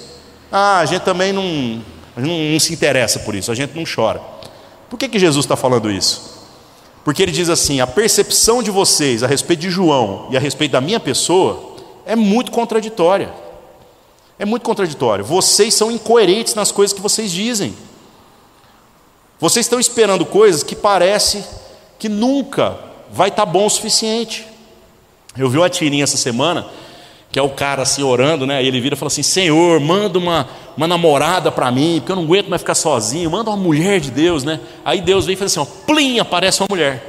Ah, a gente também não, não, não se interessa por isso, a gente não chora. Por que, que Jesus está falando isso? Porque ele diz assim: a percepção de vocês a respeito de João e a respeito da minha pessoa é muito contraditória. É muito contraditório. Vocês são incoerentes nas coisas que vocês dizem. Vocês estão esperando coisas que parece que nunca vai estar tá bom o suficiente. Eu vi uma tirinha essa semana, que é o cara assim orando, né? E ele vira e fala assim: Senhor, manda uma, uma namorada para mim, porque eu não aguento mais ficar sozinho, manda uma mulher de Deus, né? Aí Deus vem e fala assim: ó, plim, aparece uma mulher.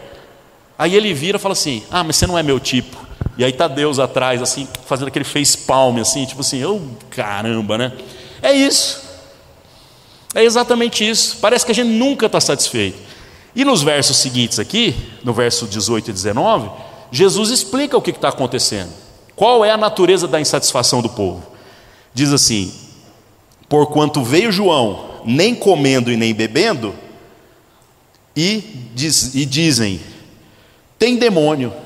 Aí ele vira e fala assim: Ah, mas você não é meu tipo. E aí tá Deus atrás, assim, fazendo aquele face palm, assim, tipo assim, oh caramba, né? É isso. É exatamente isso. Parece que a gente nunca está satisfeito. E nos versos seguintes aqui, no verso 18 e 19, Jesus explica o que está acontecendo. Qual é a natureza da insatisfação do povo? Diz assim: Porquanto veio João, nem comendo e nem bebendo, e, diz, e dizem: tem demônio.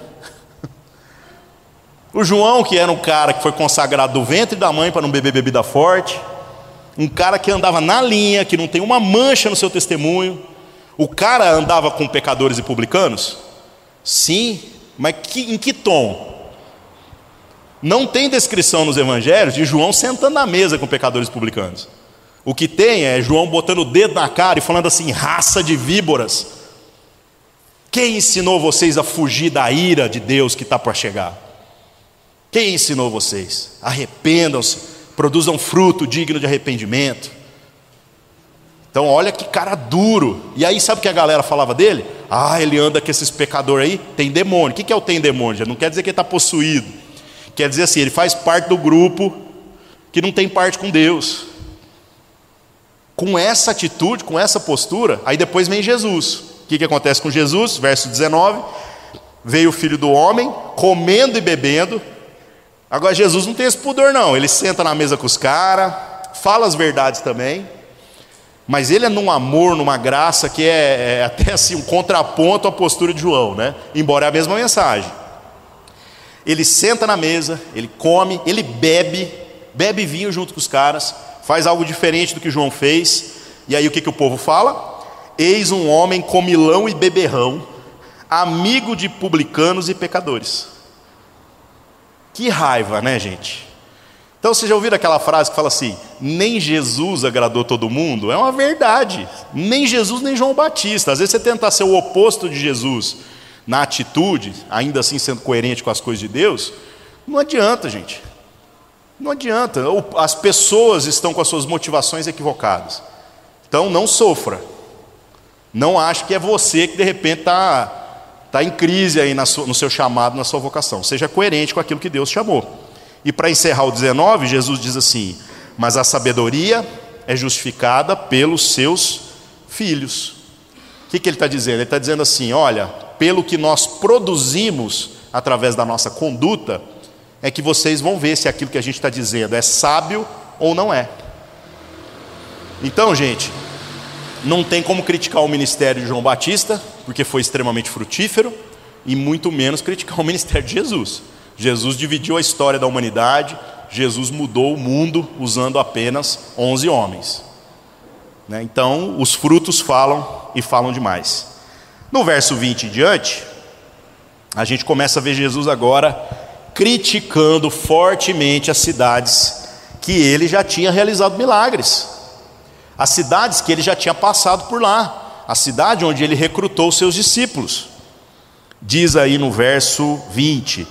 O João, que era um cara que foi consagrado do ventre da mãe para não beber bebida forte, um cara que andava na linha, que não tem uma mancha no seu testemunho, o cara andava com pecadores e publicanos? Sim, mas que, em que tom? Não tem descrição nos evangelhos de João sentando na mesa com pecadores publicanos. O que tem é João botando o dedo na cara e falando assim: raça de víboras. Quem ensinou vocês a fugir da ira de Deus que está para chegar? Quem ensinou vocês? Arrependam-se, produzam fruto digno de arrependimento. Então, olha que cara duro. E aí, sabe o que a galera falava dele? Ah, ele anda com esses pecadores aí, tem demônio. O que é o tem demônio? Não quer dizer que ele está possuído. Quer dizer assim, ele faz parte do grupo que não tem parte com Deus. Com essa atitude, com essa postura, aí depois vem Jesus. O que, que acontece com Jesus? Verso 19: Veio o filho do homem, comendo e bebendo. Agora, Jesus não tem esse pudor, não. Ele senta na mesa com os caras, fala as verdades também. Mas ele é num amor, numa graça que é, é, até assim um contraponto à postura de João, né? Embora é a mesma mensagem. Ele senta na mesa, ele come, ele bebe, bebe vinho junto com os caras, faz algo diferente do que João fez. E aí o que, que o povo fala? Eis um homem comilão e beberrão, amigo de publicanos e pecadores. Que raiva, né, gente? Então vocês já ouviram aquela frase que fala assim: nem Jesus agradou todo mundo? É uma verdade. Nem Jesus, nem João Batista. Às vezes você tenta ser o oposto de Jesus na atitude, ainda assim sendo coerente com as coisas de Deus, não adianta, gente. Não adianta. As pessoas estão com as suas motivações equivocadas. Então não sofra. Não ache que é você que de repente está tá em crise aí no seu chamado, na sua vocação. Seja coerente com aquilo que Deus chamou. E para encerrar o 19, Jesus diz assim: Mas a sabedoria é justificada pelos seus filhos. O que, que ele está dizendo? Ele está dizendo assim: olha, pelo que nós produzimos através da nossa conduta, é que vocês vão ver se aquilo que a gente está dizendo é sábio ou não é. Então, gente, não tem como criticar o ministério de João Batista, porque foi extremamente frutífero, e muito menos criticar o ministério de Jesus. Jesus dividiu a história da humanidade, Jesus mudou o mundo usando apenas 11 homens. Né? Então, os frutos falam e falam demais. No verso 20 em diante, a gente começa a ver Jesus agora criticando fortemente as cidades que ele já tinha realizado milagres, as cidades que ele já tinha passado por lá, a cidade onde ele recrutou seus discípulos. Diz aí no verso 20: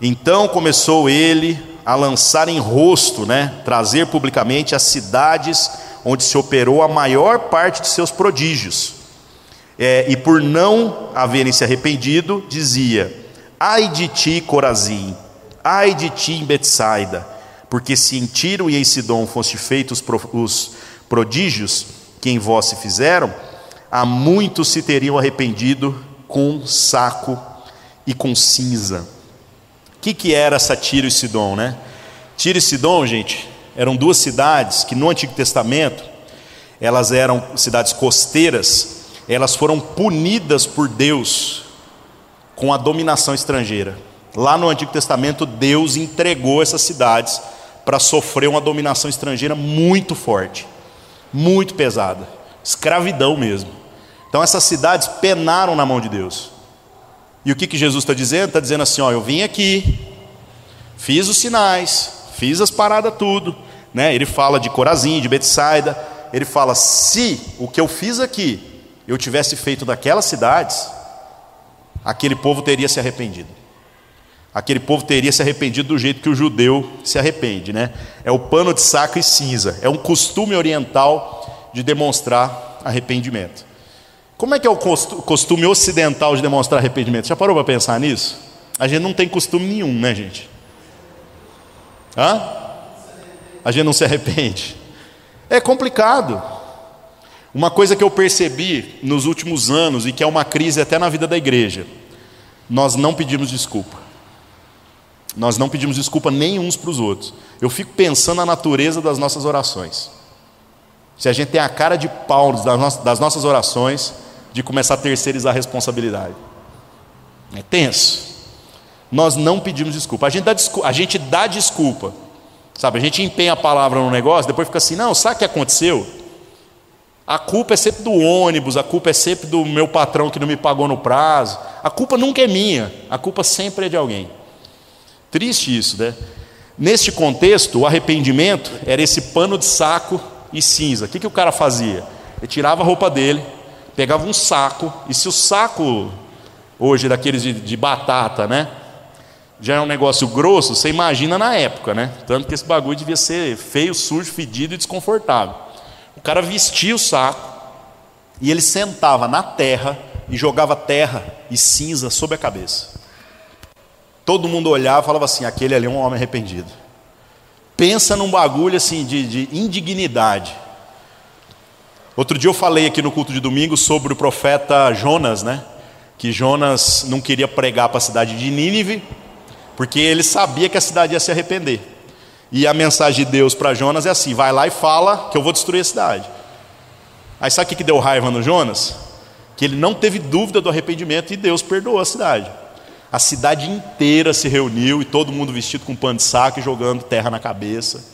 então começou ele a lançar em rosto, né, trazer publicamente as cidades onde se operou a maior parte de seus prodígios. É, e por não haverem se arrependido, dizia: Ai de ti, Corazim, ai de ti Betsaida, porque se em Tiro e em Sidom fossem feitos os prodígios que em vós se fizeram, há muitos se teriam arrependido com saco e com cinza que, que era essa Tiro e Sidom, né? Tiro e Sidom, gente, eram duas cidades que no Antigo Testamento, elas eram cidades costeiras, elas foram punidas por Deus com a dominação estrangeira. Lá no Antigo Testamento, Deus entregou essas cidades para sofrer uma dominação estrangeira muito forte, muito pesada, escravidão mesmo. Então essas cidades penaram na mão de Deus. E o que, que Jesus está dizendo? Está dizendo assim: ó, eu vim aqui, fiz os sinais, fiz as paradas tudo. Né? Ele fala de Corazim, de Betsaida. Ele fala: se o que eu fiz aqui eu tivesse feito daquelas cidades, aquele povo teria se arrependido. Aquele povo teria se arrependido do jeito que o judeu se arrepende, né? É o pano de saco e cinza. É um costume oriental de demonstrar arrependimento. Como é que é o costume ocidental de demonstrar arrependimento? Já parou para pensar nisso? A gente não tem costume nenhum, né, gente? Hã? A gente não se arrepende. É complicado. Uma coisa que eu percebi nos últimos anos e que é uma crise até na vida da igreja, nós não pedimos desculpa. Nós não pedimos desculpa nem uns para os outros. Eu fico pensando na natureza das nossas orações. Se a gente tem a cara de Paulo das nossas orações, de começar a terceirizar a responsabilidade. É tenso. Nós não pedimos desculpa. A gente dá desculpa, a gente dá desculpa. Sabe, a gente empenha a palavra no negócio, depois fica assim: "Não, sabe o que aconteceu? A culpa é sempre do ônibus, a culpa é sempre do meu patrão que não me pagou no prazo. A culpa nunca é minha, a culpa sempre é de alguém." Triste isso, né? Neste contexto, o arrependimento era esse pano de saco e cinza. O que, que o cara fazia? Ele tirava a roupa dele, pegava um saco, e se o saco, hoje daqueles de, de batata, né? Já é um negócio grosso, você imagina na época, né? Tanto que esse bagulho devia ser feio, sujo, fedido e desconfortável. O cara vestia o saco e ele sentava na terra e jogava terra e cinza sobre a cabeça. Todo mundo olhava e falava assim: aquele ali é um homem arrependido. Pensa num bagulho assim de, de indignidade. Outro dia eu falei aqui no culto de domingo sobre o profeta Jonas, né? Que Jonas não queria pregar para a cidade de Nínive, porque ele sabia que a cidade ia se arrepender. E a mensagem de Deus para Jonas é assim: vai lá e fala que eu vou destruir a cidade. Aí sabe o que deu raiva no Jonas? Que ele não teve dúvida do arrependimento e Deus perdoou a cidade. A cidade inteira se reuniu e todo mundo vestido com pano de saco e jogando terra na cabeça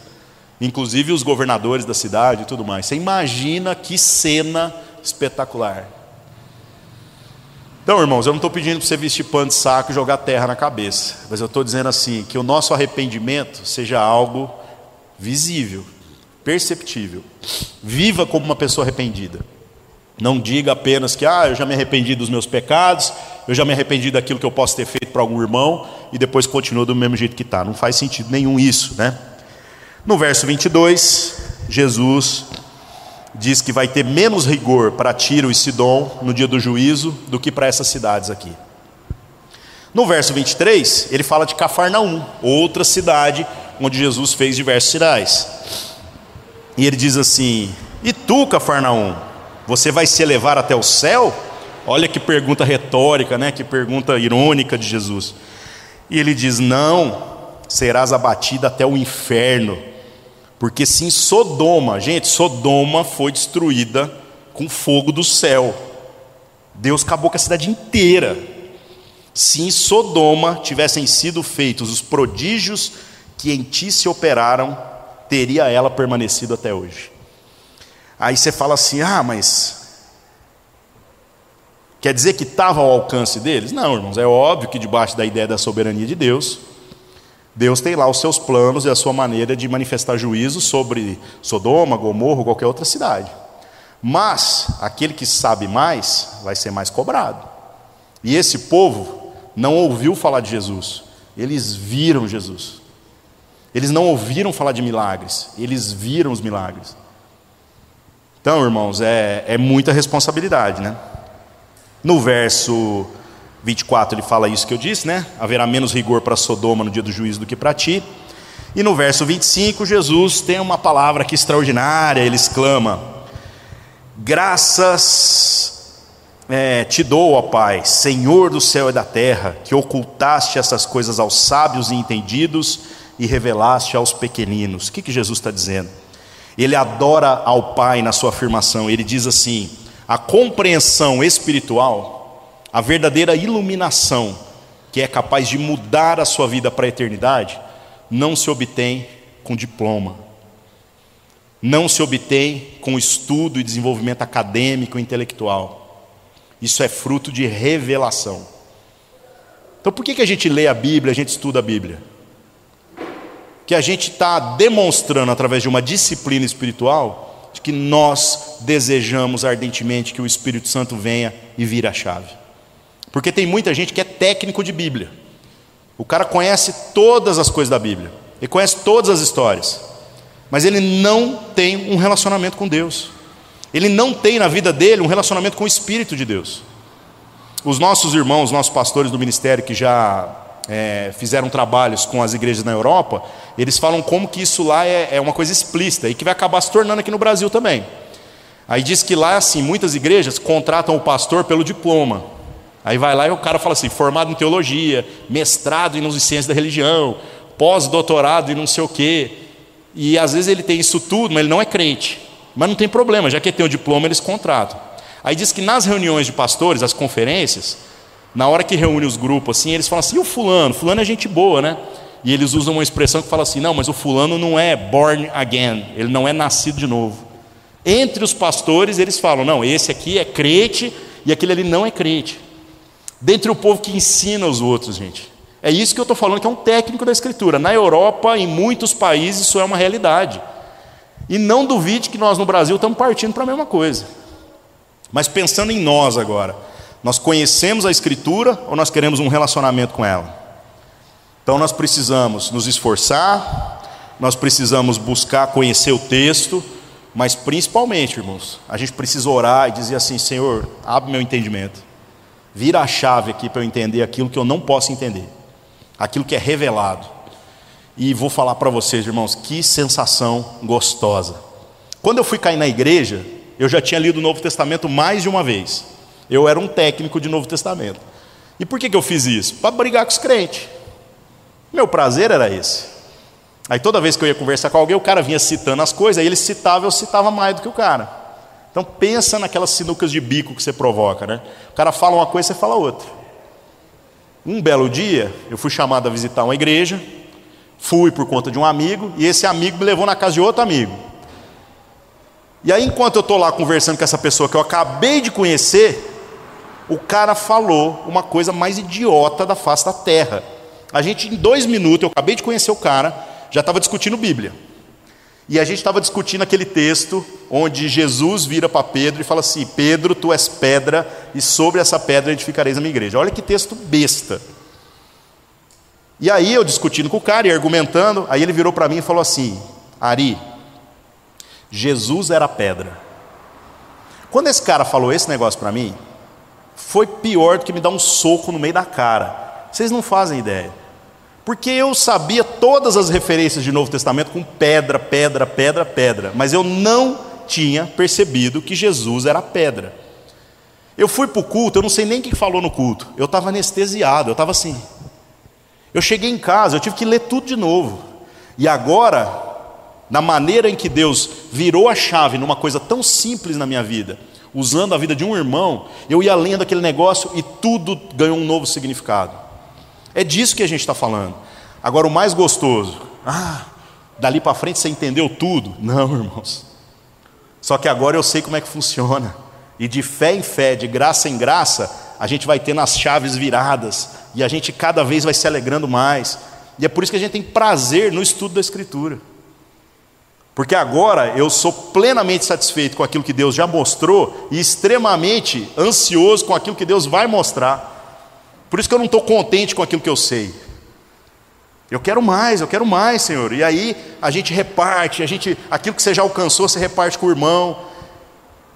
inclusive os governadores da cidade e tudo mais. Você imagina que cena espetacular. Então, irmãos, eu não estou pedindo para você vestir pano de saco e jogar terra na cabeça, mas eu estou dizendo assim: que o nosso arrependimento seja algo visível, perceptível. Viva como uma pessoa arrependida. Não diga apenas que, ah, eu já me arrependi dos meus pecados, eu já me arrependi daquilo que eu posso ter feito para algum irmão, e depois continua do mesmo jeito que está. Não faz sentido nenhum isso, né? No verso 22, Jesus diz que vai ter menos rigor para Tiro e Sidom no dia do juízo do que para essas cidades aqui. No verso 23, ele fala de Cafarnaum, outra cidade onde Jesus fez diversos sinais. E ele diz assim: E tu, Cafarnaum, você vai se elevar até o céu? Olha que pergunta retórica, né? Que pergunta irônica de Jesus. E ele diz: Não, serás abatida até o inferno. Porque se em Sodoma, gente, Sodoma foi destruída com fogo do céu. Deus acabou com a cidade inteira. Se em Sodoma tivessem sido feitos os prodígios que em ti se operaram, teria ela permanecido até hoje. Aí você fala assim: ah, mas. Quer dizer que estava ao alcance deles? Não, irmãos, é óbvio que debaixo da ideia da soberania de Deus, Deus tem lá os seus planos e a sua maneira de manifestar juízo sobre Sodoma, Gomorra, qualquer outra cidade. Mas aquele que sabe mais vai ser mais cobrado. E esse povo não ouviu falar de Jesus, eles viram Jesus. Eles não ouviram falar de milagres, eles viram os milagres. Então, irmãos, é, é muita responsabilidade, né? No verso 24 ele fala isso que eu disse, né? Haverá menos rigor para Sodoma no dia do juízo do que para ti. E no verso 25, Jesus tem uma palavra aqui extraordinária, ele exclama: Graças é, te dou, ó Pai, Senhor do céu e da terra, que ocultaste essas coisas aos sábios e entendidos e revelaste aos pequeninos. O que, que Jesus está dizendo? Ele adora ao Pai na sua afirmação, ele diz assim: a compreensão espiritual a verdadeira iluminação, que é capaz de mudar a sua vida para a eternidade, não se obtém com diploma, não se obtém com estudo e desenvolvimento acadêmico e intelectual. Isso é fruto de revelação. Então, por que, que a gente lê a Bíblia, a gente estuda a Bíblia? Que a gente está demonstrando, através de uma disciplina espiritual, que nós desejamos ardentemente que o Espírito Santo venha e vire a chave. Porque tem muita gente que é técnico de Bíblia. O cara conhece todas as coisas da Bíblia, ele conhece todas as histórias, mas ele não tem um relacionamento com Deus. Ele não tem na vida dele um relacionamento com o Espírito de Deus. Os nossos irmãos, os nossos pastores do ministério que já é, fizeram trabalhos com as igrejas na Europa, eles falam como que isso lá é, é uma coisa explícita e que vai acabar se tornando aqui no Brasil também. Aí diz que lá, assim, muitas igrejas contratam o pastor pelo diploma. Aí vai lá e o cara fala assim: formado em teologia, mestrado em ciências da religião, pós-doutorado e não sei o quê. E às vezes ele tem isso tudo, mas ele não é crente. Mas não tem problema, já que tem o diploma, eles contratam. Aí diz que nas reuniões de pastores, as conferências, na hora que reúne os grupos assim, eles falam assim: e o fulano? Fulano é gente boa, né? E eles usam uma expressão que fala assim: não, mas o fulano não é born again, ele não é nascido de novo. Entre os pastores, eles falam: não, esse aqui é crente e aquele ali não é crente dentre o povo que ensina os outros, gente. É isso que eu estou falando, que é um técnico da Escritura. Na Europa, em muitos países, isso é uma realidade. E não duvide que nós no Brasil estamos partindo para a mesma coisa. Mas pensando em nós agora, nós conhecemos a Escritura ou nós queremos um relacionamento com ela? Então nós precisamos nos esforçar, nós precisamos buscar conhecer o texto, mas principalmente, irmãos, a gente precisa orar e dizer assim: Senhor, abre meu entendimento. Vira a chave aqui para eu entender aquilo que eu não posso entender, aquilo que é revelado. E vou falar para vocês, irmãos, que sensação gostosa. Quando eu fui cair na igreja, eu já tinha lido o Novo Testamento mais de uma vez. Eu era um técnico de Novo Testamento. E por que, que eu fiz isso? Para brigar com os crentes. Meu prazer era esse. Aí toda vez que eu ia conversar com alguém, o cara vinha citando as coisas, aí ele citava, eu citava mais do que o cara. Então pensa naquelas sinucas de bico que você provoca, né? O cara fala uma coisa, você fala outra. Um belo dia, eu fui chamado a visitar uma igreja, fui por conta de um amigo, e esse amigo me levou na casa de outro amigo. E aí, enquanto eu estou lá conversando com essa pessoa que eu acabei de conhecer, o cara falou uma coisa mais idiota da face da terra. A gente, em dois minutos, eu acabei de conhecer o cara, já estava discutindo Bíblia. E a gente estava discutindo aquele texto onde Jesus vira para Pedro e fala assim: Pedro, tu és pedra, e sobre essa pedra edificareis a minha igreja. Olha que texto besta. E aí eu discutindo com o cara e argumentando, aí ele virou para mim e falou assim: Ari, Jesus era pedra. Quando esse cara falou esse negócio para mim, foi pior do que me dar um soco no meio da cara. Vocês não fazem ideia. Porque eu sabia todas as referências de Novo Testamento com pedra, pedra, pedra, pedra, mas eu não tinha percebido que Jesus era pedra. Eu fui para o culto, eu não sei nem o que falou no culto, eu estava anestesiado, eu estava assim. Eu cheguei em casa, eu tive que ler tudo de novo. E agora, na maneira em que Deus virou a chave numa coisa tão simples na minha vida, usando a vida de um irmão, eu ia lendo aquele negócio e tudo ganhou um novo significado. É disso que a gente está falando. Agora, o mais gostoso, ah, dali para frente você entendeu tudo? Não, irmãos. Só que agora eu sei como é que funciona. E de fé em fé, de graça em graça, a gente vai tendo as chaves viradas. E a gente cada vez vai se alegrando mais. E é por isso que a gente tem prazer no estudo da Escritura. Porque agora eu sou plenamente satisfeito com aquilo que Deus já mostrou e extremamente ansioso com aquilo que Deus vai mostrar. Por isso que eu não estou contente com aquilo que eu sei. Eu quero mais, eu quero mais, Senhor. E aí a gente reparte, a gente, aquilo que você já alcançou, você reparte com o irmão.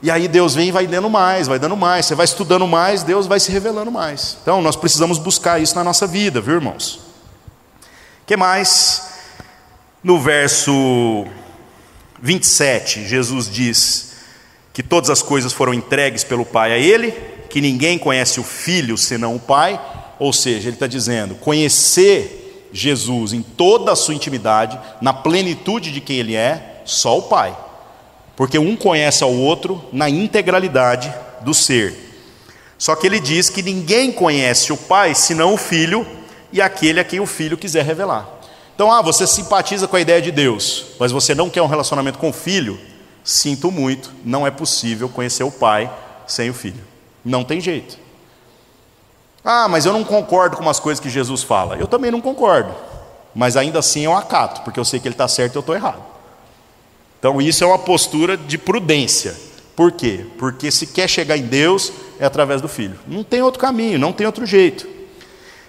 E aí Deus vem e vai dando mais, vai dando mais. Você vai estudando mais, Deus vai se revelando mais. Então nós precisamos buscar isso na nossa vida, viu, irmãos? Que mais? No verso 27, Jesus diz que todas as coisas foram entregues pelo Pai a Ele que ninguém conhece o Filho senão o Pai, ou seja, ele está dizendo, conhecer Jesus em toda a sua intimidade, na plenitude de quem Ele é, só o Pai, porque um conhece ao outro na integralidade do ser. Só que ele diz que ninguém conhece o Pai senão o Filho e aquele a quem o Filho quiser revelar. Então, ah, você simpatiza com a ideia de Deus, mas você não quer um relacionamento com o Filho? Sinto muito, não é possível conhecer o Pai sem o Filho. Não tem jeito. Ah, mas eu não concordo com umas coisas que Jesus fala. Eu também não concordo. Mas ainda assim eu acato, porque eu sei que ele está certo e eu estou errado. Então isso é uma postura de prudência. Por quê? Porque se quer chegar em Deus, é através do Filho. Não tem outro caminho, não tem outro jeito.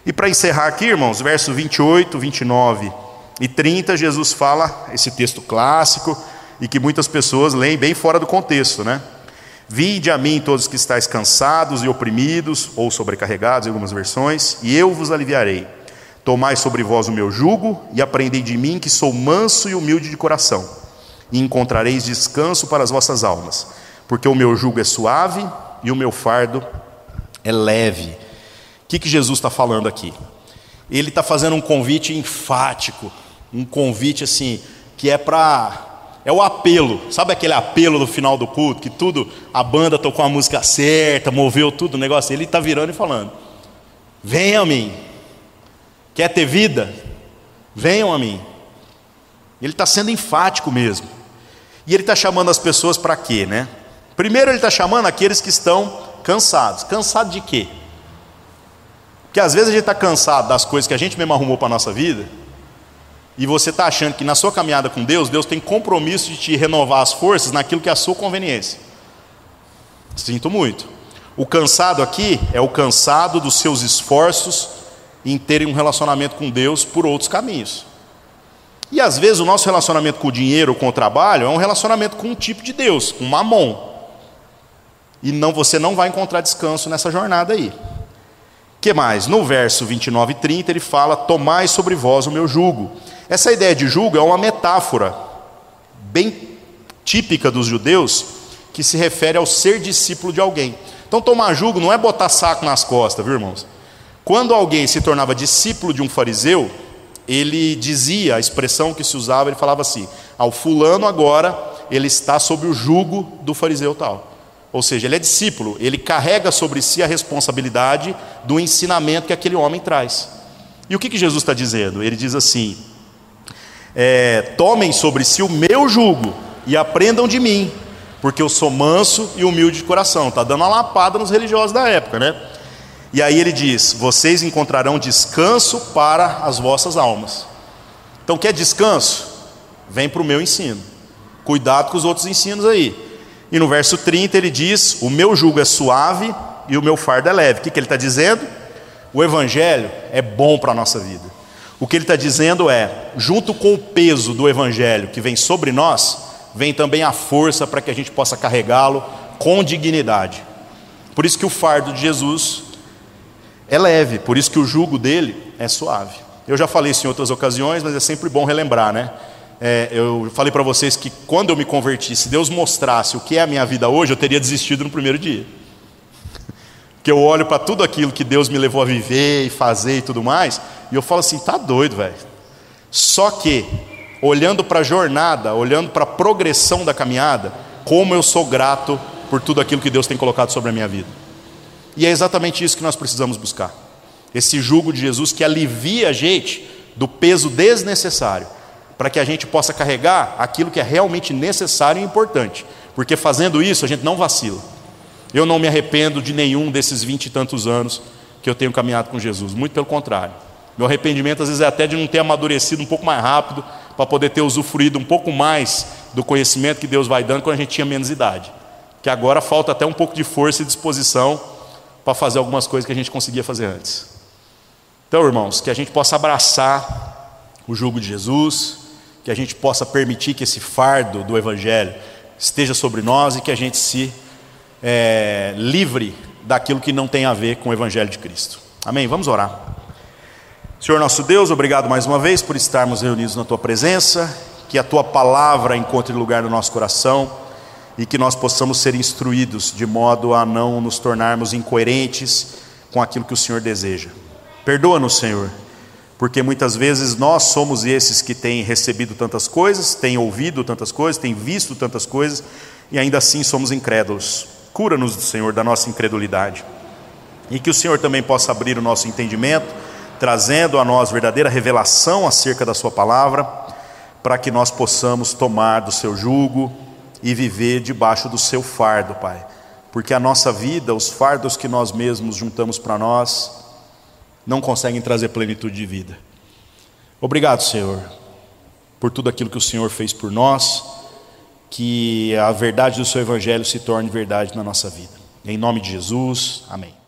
E para encerrar aqui, irmãos, versos 28, 29 e 30, Jesus fala esse texto clássico e que muitas pessoas leem bem fora do contexto, né? Vinde a mim todos que estáis cansados e oprimidos, ou sobrecarregados, em algumas versões, e eu vos aliviarei. Tomai sobre vós o meu jugo e aprendei de mim, que sou manso e humilde de coração, e encontrareis descanso para as vossas almas, porque o meu jugo é suave e o meu fardo é leve. O que, que Jesus está falando aqui? Ele está fazendo um convite enfático, um convite assim, que é para é o apelo, sabe aquele apelo no final do culto, que tudo, a banda tocou a música certa, moveu tudo o negócio, ele está virando e falando: Venham a mim, quer ter vida? Venham a mim. Ele está sendo enfático mesmo. E ele está chamando as pessoas para quê, né? Primeiro ele está chamando aqueles que estão cansados. Cansado de quê? Porque às vezes a gente está cansado das coisas que a gente mesmo arrumou para a nossa vida e você está achando que na sua caminhada com Deus, Deus tem compromisso de te renovar as forças naquilo que é a sua conveniência. Sinto muito. O cansado aqui é o cansado dos seus esforços em terem um relacionamento com Deus por outros caminhos. E às vezes o nosso relacionamento com o dinheiro, com o trabalho, é um relacionamento com um tipo de Deus, com mamon. E não, você não vai encontrar descanso nessa jornada aí. que mais? No verso 29 e 30 ele fala: Tomai sobre vós o meu jugo. Essa ideia de jugo é uma metáfora bem típica dos judeus que se refere ao ser discípulo de alguém. Então, tomar jugo não é botar saco nas costas, viu, irmãos? Quando alguém se tornava discípulo de um fariseu, ele dizia, a expressão que se usava, ele falava assim: ao fulano agora, ele está sob o jugo do fariseu tal. Ou seja, ele é discípulo, ele carrega sobre si a responsabilidade do ensinamento que aquele homem traz. E o que, que Jesus está dizendo? Ele diz assim: é, tomem sobre si o meu jugo e aprendam de mim, porque eu sou manso e humilde de coração. Está dando uma lapada nos religiosos da época, né? E aí ele diz: vocês encontrarão descanso para as vossas almas. Então, quer descanso? Vem para o meu ensino. Cuidado com os outros ensinos aí. E no verso 30 ele diz: O meu jugo é suave e o meu fardo é leve. O que, que ele está dizendo? O Evangelho é bom para a nossa vida. O que ele está dizendo é: junto com o peso do Evangelho que vem sobre nós, vem também a força para que a gente possa carregá-lo com dignidade. Por isso que o fardo de Jesus é leve, por isso que o jugo dele é suave. Eu já falei isso em outras ocasiões, mas é sempre bom relembrar, né? É, eu falei para vocês que quando eu me converti, se Deus mostrasse o que é a minha vida hoje, eu teria desistido no primeiro dia. Porque eu olho para tudo aquilo que Deus me levou a viver e fazer e tudo mais, e eu falo assim: tá doido, velho. Só que, olhando para a jornada, olhando para a progressão da caminhada, como eu sou grato por tudo aquilo que Deus tem colocado sobre a minha vida. E é exatamente isso que nós precisamos buscar. Esse jugo de Jesus que alivia a gente do peso desnecessário para que a gente possa carregar aquilo que é realmente necessário e importante, porque fazendo isso a gente não vacila. Eu não me arrependo de nenhum desses vinte e tantos anos que eu tenho caminhado com Jesus, muito pelo contrário. Meu arrependimento às vezes é até de não ter amadurecido um pouco mais rápido, para poder ter usufruído um pouco mais do conhecimento que Deus vai dando quando a gente tinha menos idade. Que agora falta até um pouco de força e disposição para fazer algumas coisas que a gente conseguia fazer antes. Então, irmãos, que a gente possa abraçar o jugo de Jesus, que a gente possa permitir que esse fardo do Evangelho esteja sobre nós e que a gente se é, livre daquilo que não tem a ver com o Evangelho de Cristo. Amém? Vamos orar. Senhor nosso Deus, obrigado mais uma vez por estarmos reunidos na Tua presença, que a Tua palavra encontre lugar no nosso coração e que nós possamos ser instruídos de modo a não nos tornarmos incoerentes com aquilo que o Senhor deseja. Perdoa-nos, Senhor porque muitas vezes nós somos esses que têm recebido tantas coisas, têm ouvido tantas coisas, têm visto tantas coisas e ainda assim somos incrédulos. Cura-nos, Senhor, da nossa incredulidade e que o Senhor também possa abrir o nosso entendimento, trazendo a nós verdadeira revelação acerca da Sua palavra, para que nós possamos tomar do Seu jugo e viver debaixo do Seu fardo, Pai. Porque a nossa vida, os fardos que nós mesmos juntamos para nós, não conseguem trazer plenitude de vida. Obrigado, Senhor, por tudo aquilo que o Senhor fez por nós, que a verdade do Seu Evangelho se torne verdade na nossa vida. Em nome de Jesus, amém.